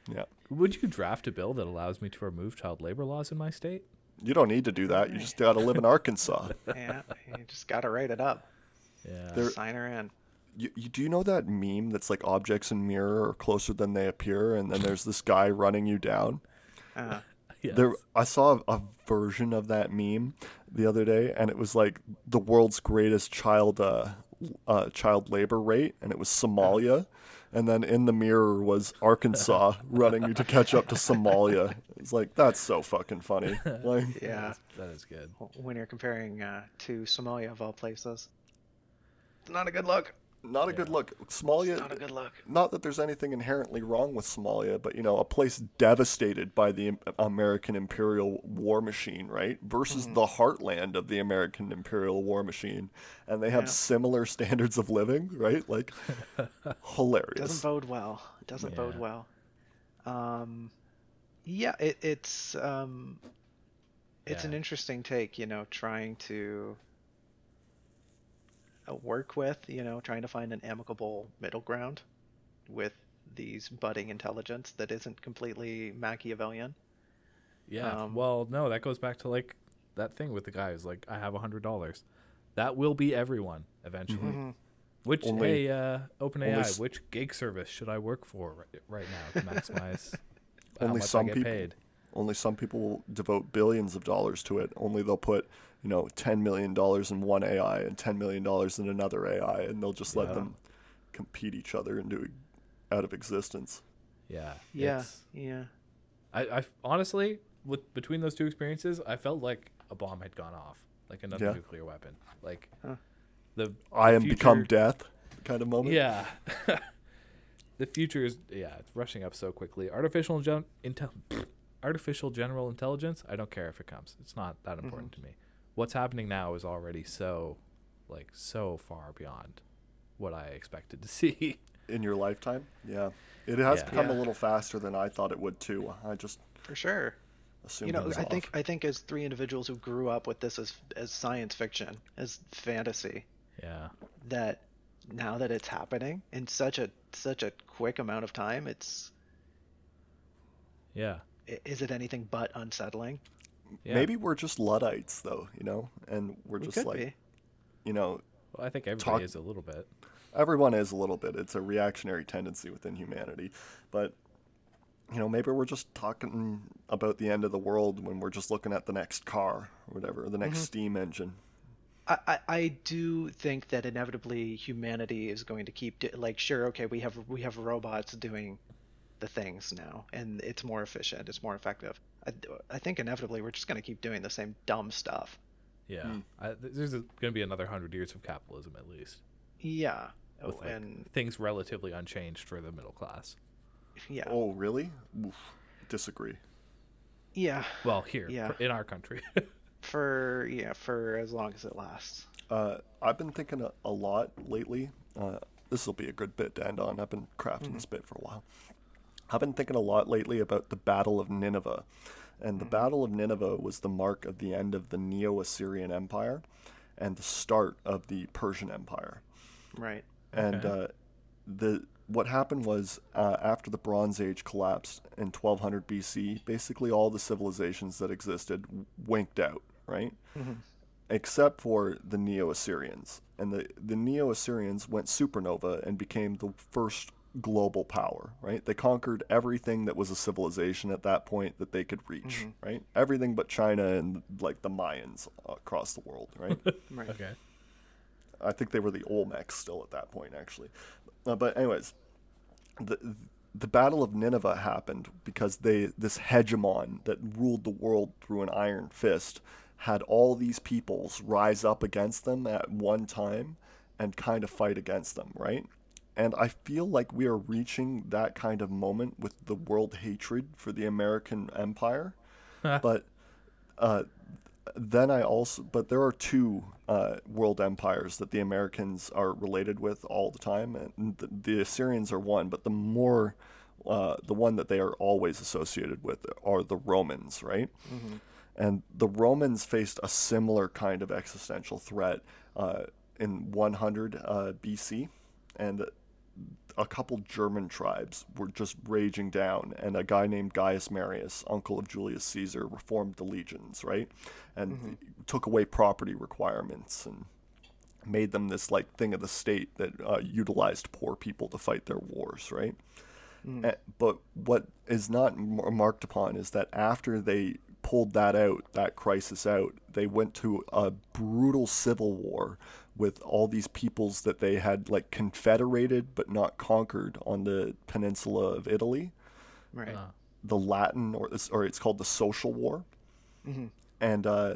yeah. Would you draft a bill that allows me to remove child labor laws in my state? You don't need to do that. You just got to live in Arkansas. Yeah, you just got to write it up. Yeah. There- Sign her in. You, you, do you know that meme that's like objects in mirror are closer than they appear, and then there's this guy running you down? Uh, Yes. There, I saw a, a version of that meme the other day, and it was like the world's greatest child uh, uh, child labor rate, and it was Somalia, and then in the mirror was Arkansas running to catch up to Somalia. It's like that's so fucking funny. Like, yeah. that is good. when you're comparing uh, to Somalia of all places. It's not a good look. Not a good look. Somalia. Not a good look. not that there's anything inherently wrong with Somalia, but you know, a place devastated by the American imperial war machine, right? Versus the heartland of the American imperial war machine, and they have Yeah. similar standards of living, right? Like hilarious. Doesn't bode well. Doesn't bode well. Um, yeah, it, it's um, it's an interesting take. You know, trying to work with. You know, trying to find an amicable middle ground with these budding intelligence that isn't completely Machiavellian. Yeah. Um, well, no, that goes back to like that thing with the guy who's like, I have a hundred dollars. That will be everyone eventually. Mhm. Which Only- hey, uh, OpenAI, s- which gig service should I work for right, right now to maximize how Only much some I get people- paid? Only some people will devote billions of dollars to it. Only they'll put, you know, ten million dollars in one AI and ten million dollars in another AI, and they'll just let Yeah. them compete each other into out of existence. Yeah. Yeah, yeah. I, I honestly, with between those two experiences, I felt like a bomb had gone off, like another Yeah. nuclear weapon. Like Huh. the I the am become death, kind of moment. Yeah. the future is yeah, it's rushing up so quickly. Artificial gen- intel artificial general intelligence, I don't care if it comes. It's not that mm-hmm. important to me. What's happening now is already so like so far beyond what I expected to see. in your lifetime. Yeah, it has Yeah. become a little faster than I thought it would too. I just For sure. You know, I off. think I think as three individuals who grew up with this as as science fiction, as fantasy, Yeah. that now that it's happening in such a such a quick amount of time, it's Yeah. is it anything but unsettling? Yeah. maybe we're just luddites though, you know, and we're We just could like be. you know Well, I think everybody Talk- is a little bit. everyone is a little bit. It's a reactionary tendency within humanity, but you know maybe we're just talking about the end of the world when we're just looking at the next car or whatever, the next Mhm. steam engine. I, I, I do think that inevitably humanity is going to keep do- like sure okay we have we have robots doing the things now and it's more efficient it's more effective I, I think inevitably we're just going to keep doing the same dumb stuff Yeah. Hmm. I, there's going to be another hundred years of capitalism at least, yeah oh, with like, and things relatively unchanged for the middle class. yeah Oh, really? Oof, disagree. yeah Well, here Yeah. in our country. for yeah for as long as it lasts Uh, I've been thinking a, a lot lately. Uh, this will be a good bit to end on. I've been crafting this bit for a while. I've been thinking a lot lately about the Battle of Nineveh. And the Battle of Nineveh was the mark of the end of the Neo Assyrian Empire and the start of the Persian Empire. right And Okay. uh, the what happened was uh, after the Bronze Age collapsed in 1200 BC, basically all the civilizations that existed winked out, right? Mhm. Except for the Neo Assyrians. And the, the Neo Assyrians went supernova and became the first global power, right? They conquered everything that was a civilization at that point that they could reach, right? Everything but China and like the Mayans across the world, right? right okay. I think they were the Olmecs still at that point, actually. Uh, but anyways, the the Battle of Nineveh happened because they this hegemon that ruled the world through an iron fist had all these peoples rise up against them at one time and kind of fight against them, right? And I feel like we are reaching that kind of moment with the world hatred for the American empire. but uh, then I also, but there are two uh, world empires that the Americans are related with all the time, and the, the Assyrians are one, but the more, uh, the one that they are always associated with are the Romans, right? And the Romans faced a similar kind of existential threat uh, in 100 uh, BC, and a couple German tribes were just raging down, and a guy named Gaius Marius, uncle of Julius Caesar, reformed the legions, right? And took away property requirements and made them this like thing of the state that uh, utilized poor people to fight their wars, right? Eh, but what is not m- marked upon is that after they pulled that out, that crisis out, they went to a brutal civil war with all these peoples that they had like confederated but not conquered on the peninsula of Italy, right. Uh, the Latin or or it's called the Social War, Mhm. and uh,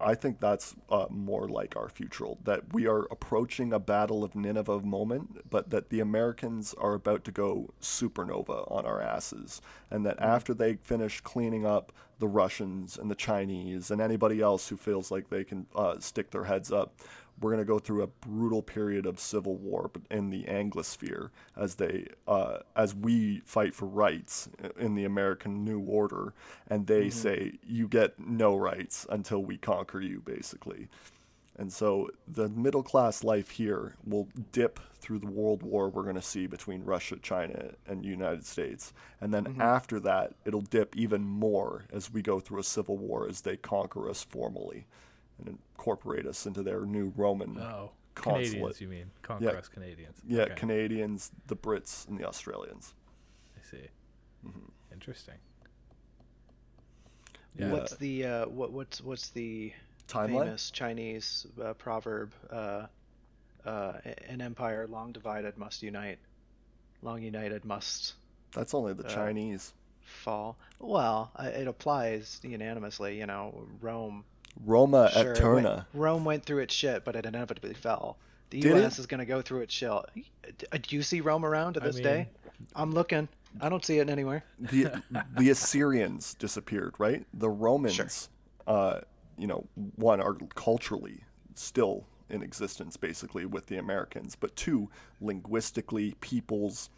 I think that's uh, more like our future. That we are approaching a battle of Nineveh moment, but that the Americans are about to go supernova on our asses, and that after they finish cleaning up the Russians and the Chinese and anybody else who feels like they can uh, stick their heads up, we're going to go through a brutal period of civil war in the Anglosphere as they uh, as we fight for rights in the American New Order, and they say you get no rights until we conquer you, basically. And so the middle class life here will dip through the world war we're going to see between Russia, China, and the United States. And then after that, it'll dip even more as we go through a civil war as they conquer us formally and incorporate us into their new Roman. oh, Consulate. Canadians, you mean? Conquest Canadians. yeah, Okay, Canadians, the Brits, and the Australians. I see. Mm-hmm. Interesting. Yeah. Yeah. what's the uh, what what's what's the Timeline? famous Chinese uh, proverb? Uh, uh, an empire long divided must unite. Long united must That's only the Uh, Chinese. fall. Well, it applies unanimously. You know, Rome. Roma sure, it Eterna. went- Rome went through its shit, but it inevitably fell. The Did U.S. it? is going to go through its shit. Uh, Do you see Rome around to I this day? I'm looking. I don't see it anywhere. the the Assyrians disappeared, right? The Romans, uh, you know, one are culturally still in existence, basically, with the Americans. But two, linguistically, peoples,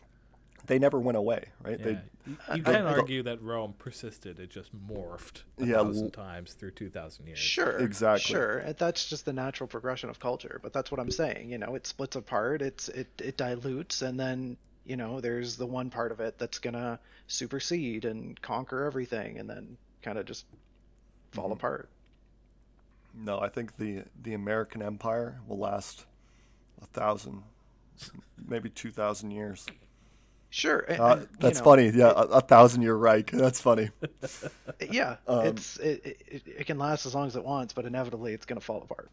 they never went away, right? Yeah. They, You, I- you can I- argue that Rome persisted. It just morphed a Yeah, thousand l- times through two thousand years. Sure, Exactly. Sure, that's just the natural progression of culture. But that's what I'm saying. You know, it splits apart. It's it it dilutes, and then you know, there's the one part of it that's gonna supersede and conquer everything, and then kind of just fall Mhm. apart. no, I think the, the American Empire will last a thousand, maybe 2,000 years. Sure, and, Uh, and, you that's know, funny. Yeah, a, a thousand year Reich. That's funny. Yeah, Um, it's it, it, it can last as long as it wants, but inevitably it's gonna fall apart.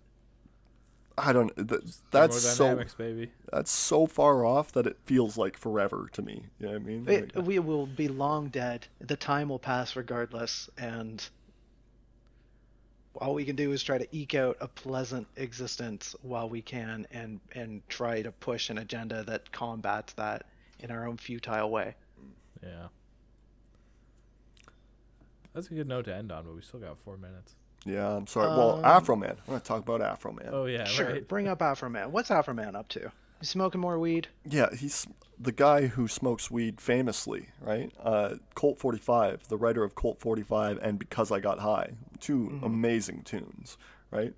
I don't. Th- that's Thermodynamics, so. baby. That's so far off that it feels like forever to me. You know I mean? It, Like, we will be long dead. The time will pass regardless, and all we can do is try to eke out a pleasant existence while we can, and and try to push an agenda that combats that in our own futile way. Yeah. That's a good note to end on, but we still got four minutes. yeah, I'm sorry. Well, Um, Afro Man. I'm gonna talk about Afro Man. Oh yeah, sure, right. bring up Afro Man. What's Afro Man up to? He's smoking more weed. Yeah, he's the guy who smokes weed famously, right? Uh, Colt 45, the writer of Colt 45 and Because I Got High, 2 Mm-hmm. amazing tunes, right?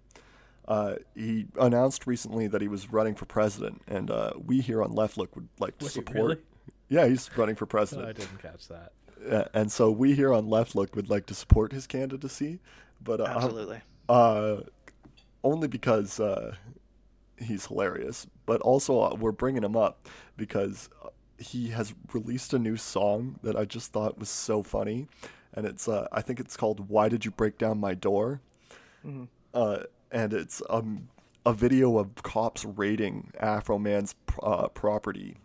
Uh, he announced recently that he was running for president, and uh, we here on Left Look would like to Was he support. really? Yeah, he's running for president. I didn't catch that. Uh, and so we here on Left Look would like to support his candidacy, but uh, Absolutely. uh, only because uh, he's hilarious, but also uh, we're bringing him up because uh, he has released a new song that I just thought was so funny, and it's uh, I think it's called "Why Did You Break Down My Door," Mhm. uh, and it's um, a video of cops raiding Afro Man's uh, property.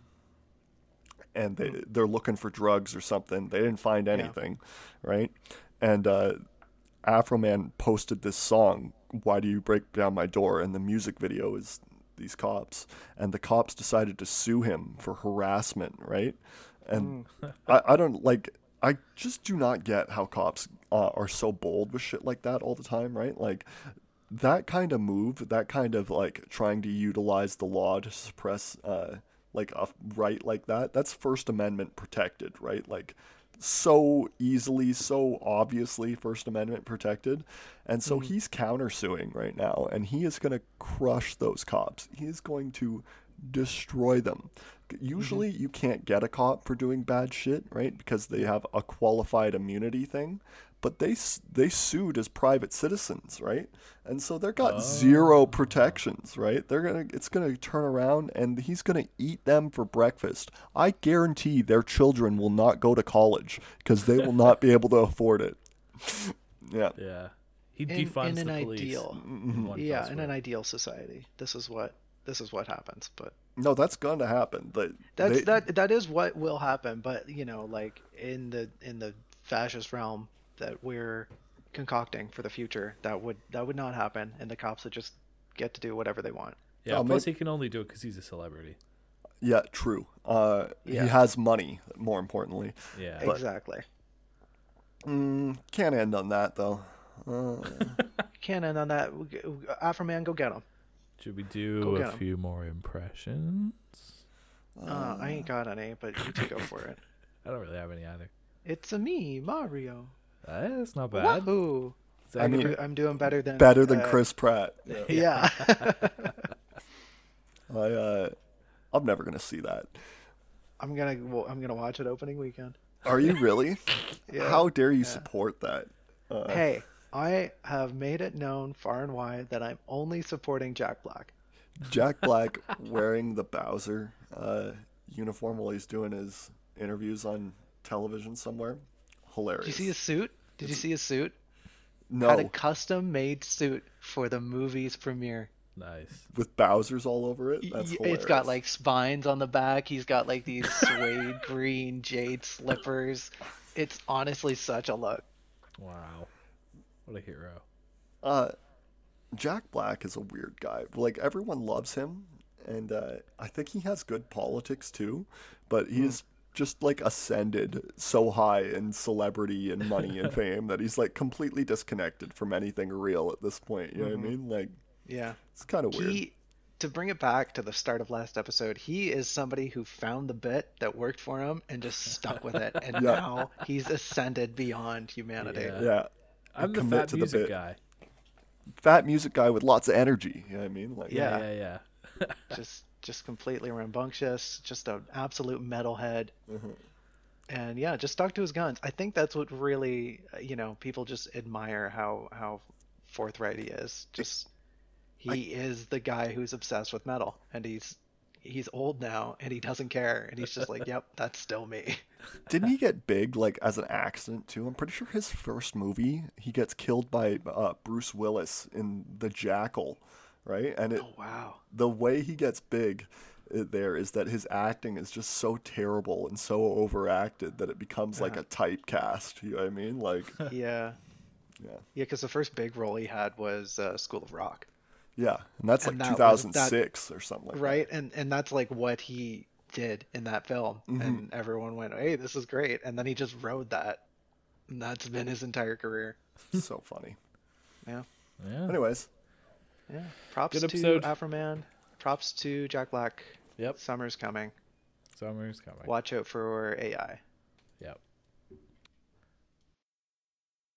And they they're looking for drugs or something. They didn't find anything, right? And uh, Afro Man posted this song, Why Do You Break Down My Door? And the music video is these cops. And the cops decided to sue him for harassment, right? And I, I don't like, I just do not get how cops uh, are so bold with shit like that all the time, right? Like, that kind of move, that kind of like trying to utilize the law to suppress uh, like a right like that, that's First Amendment protected, right? Like so easily, so obviously First Amendment protected. And so he's countersuing right now, and he is going to crush those cops. He is going to destroy them. Usually, you can't get a cop for doing bad shit, right? Because they have a qualified immunity thing. But they they sued as private citizens, right? And so they're got zero oh. protections, right? They're gonna it's gonna turn around and he's gonna eat them for breakfast. I guarantee their children will not go to college because they will not be able to afford it. yeah. Yeah. He In- defunds in the an police. ideal- in one mm-hmm. yeah, fell in an ideal society, this is what this is what happens. But No, that's gonna happen. But that's they- that that is what will happen. But you know, like in the in the fascist realm that we're concocting for the future, that would that would not happen, and the cops would just get to do whatever they want. Yeah. Oh, plus, maybe- he can only do it because he's a celebrity. Yeah, true. Uh, Yeah. He has money, more importantly. Yeah. But- exactly. Mm, can't end on that though. Uh, Can't end on that. Afro man, go get him. Should we do a a 'em. few more impressions? Uh, I ain't got any, but you two go for it. I don't really have any either. It's a me, Mario. That's not bad. Wahoo! Is I I'm, mean- I'm doing better than better than uh, Chris Pratt. Yeah. I uh, I'm never gonna see that. I'm gonna well, I'm gonna watch it opening weekend. Are you really? Yeah. How dare you support that? Uh, Hey, I have made it known far and wide that I'm only supporting Jack Black. Jack Black wearing the Bowser uh, uniform while he's doing his interviews on television somewhere. Hilarious. Did you see his suit? Did you see his suit? no, Had a custom made suit for the movie's premiere. Nice. with Bowser's all over it. That's hilarious. It's got like spines on the back. He's got like these suede green jade slippers. It's honestly such a look. Wow. What a hero. Uh, Jack Black is a weird guy. Like everyone loves him, and uh, I think he has good politics too. But he's just like ascended so high in celebrity and money and fame that he's like completely disconnected from anything real at this point. You know Mm-hmm. what I mean? Like Yeah. It's kind of weird. He to bring it back to the start of last episode, he is somebody who found the bit that worked for him and just stuck with it, and Yeah. now he's ascended beyond humanity. Yeah. Yeah. I'm the commit fat to the music bit. guy. Fat music guy with lots of energy. You know what I mean? Like, Yeah. Yeah, yeah, yeah. Just just completely rambunctious, just an absolute metalhead. Mhm. And yeah, just stuck to his guns. I think that's what really, uh, you know, people just admire how how forthright he is. Just he is the guy who's obsessed with metal, and he's he's old now, and he doesn't care, and he's just like, "Yep, that's still me." Didn't he get big like as an accident too? I'm pretty sure his first movie he gets killed by uh, Bruce Willis in The Jackal, right? And it Oh wow. the way he gets big uh, there is that his acting is just so terrible and so overacted that it becomes like a typecast. You know what I mean? Like, Yeah. yeah, Yeah, because the first big role he had was uh, School of Rock, yeah, and that's like And that was- that- 2006 or something like that. right? And and that's like what he did in that film, Mhm. and everyone went, "Hey, this is great," and then he just rode that, and that's been his entire career. so funny. Yeah, Yeah. Anyways, yeah. Props Good to episode. Afroman. Props to Jack Black. Yep. Summer's coming. Summer's coming. Watch out for AI.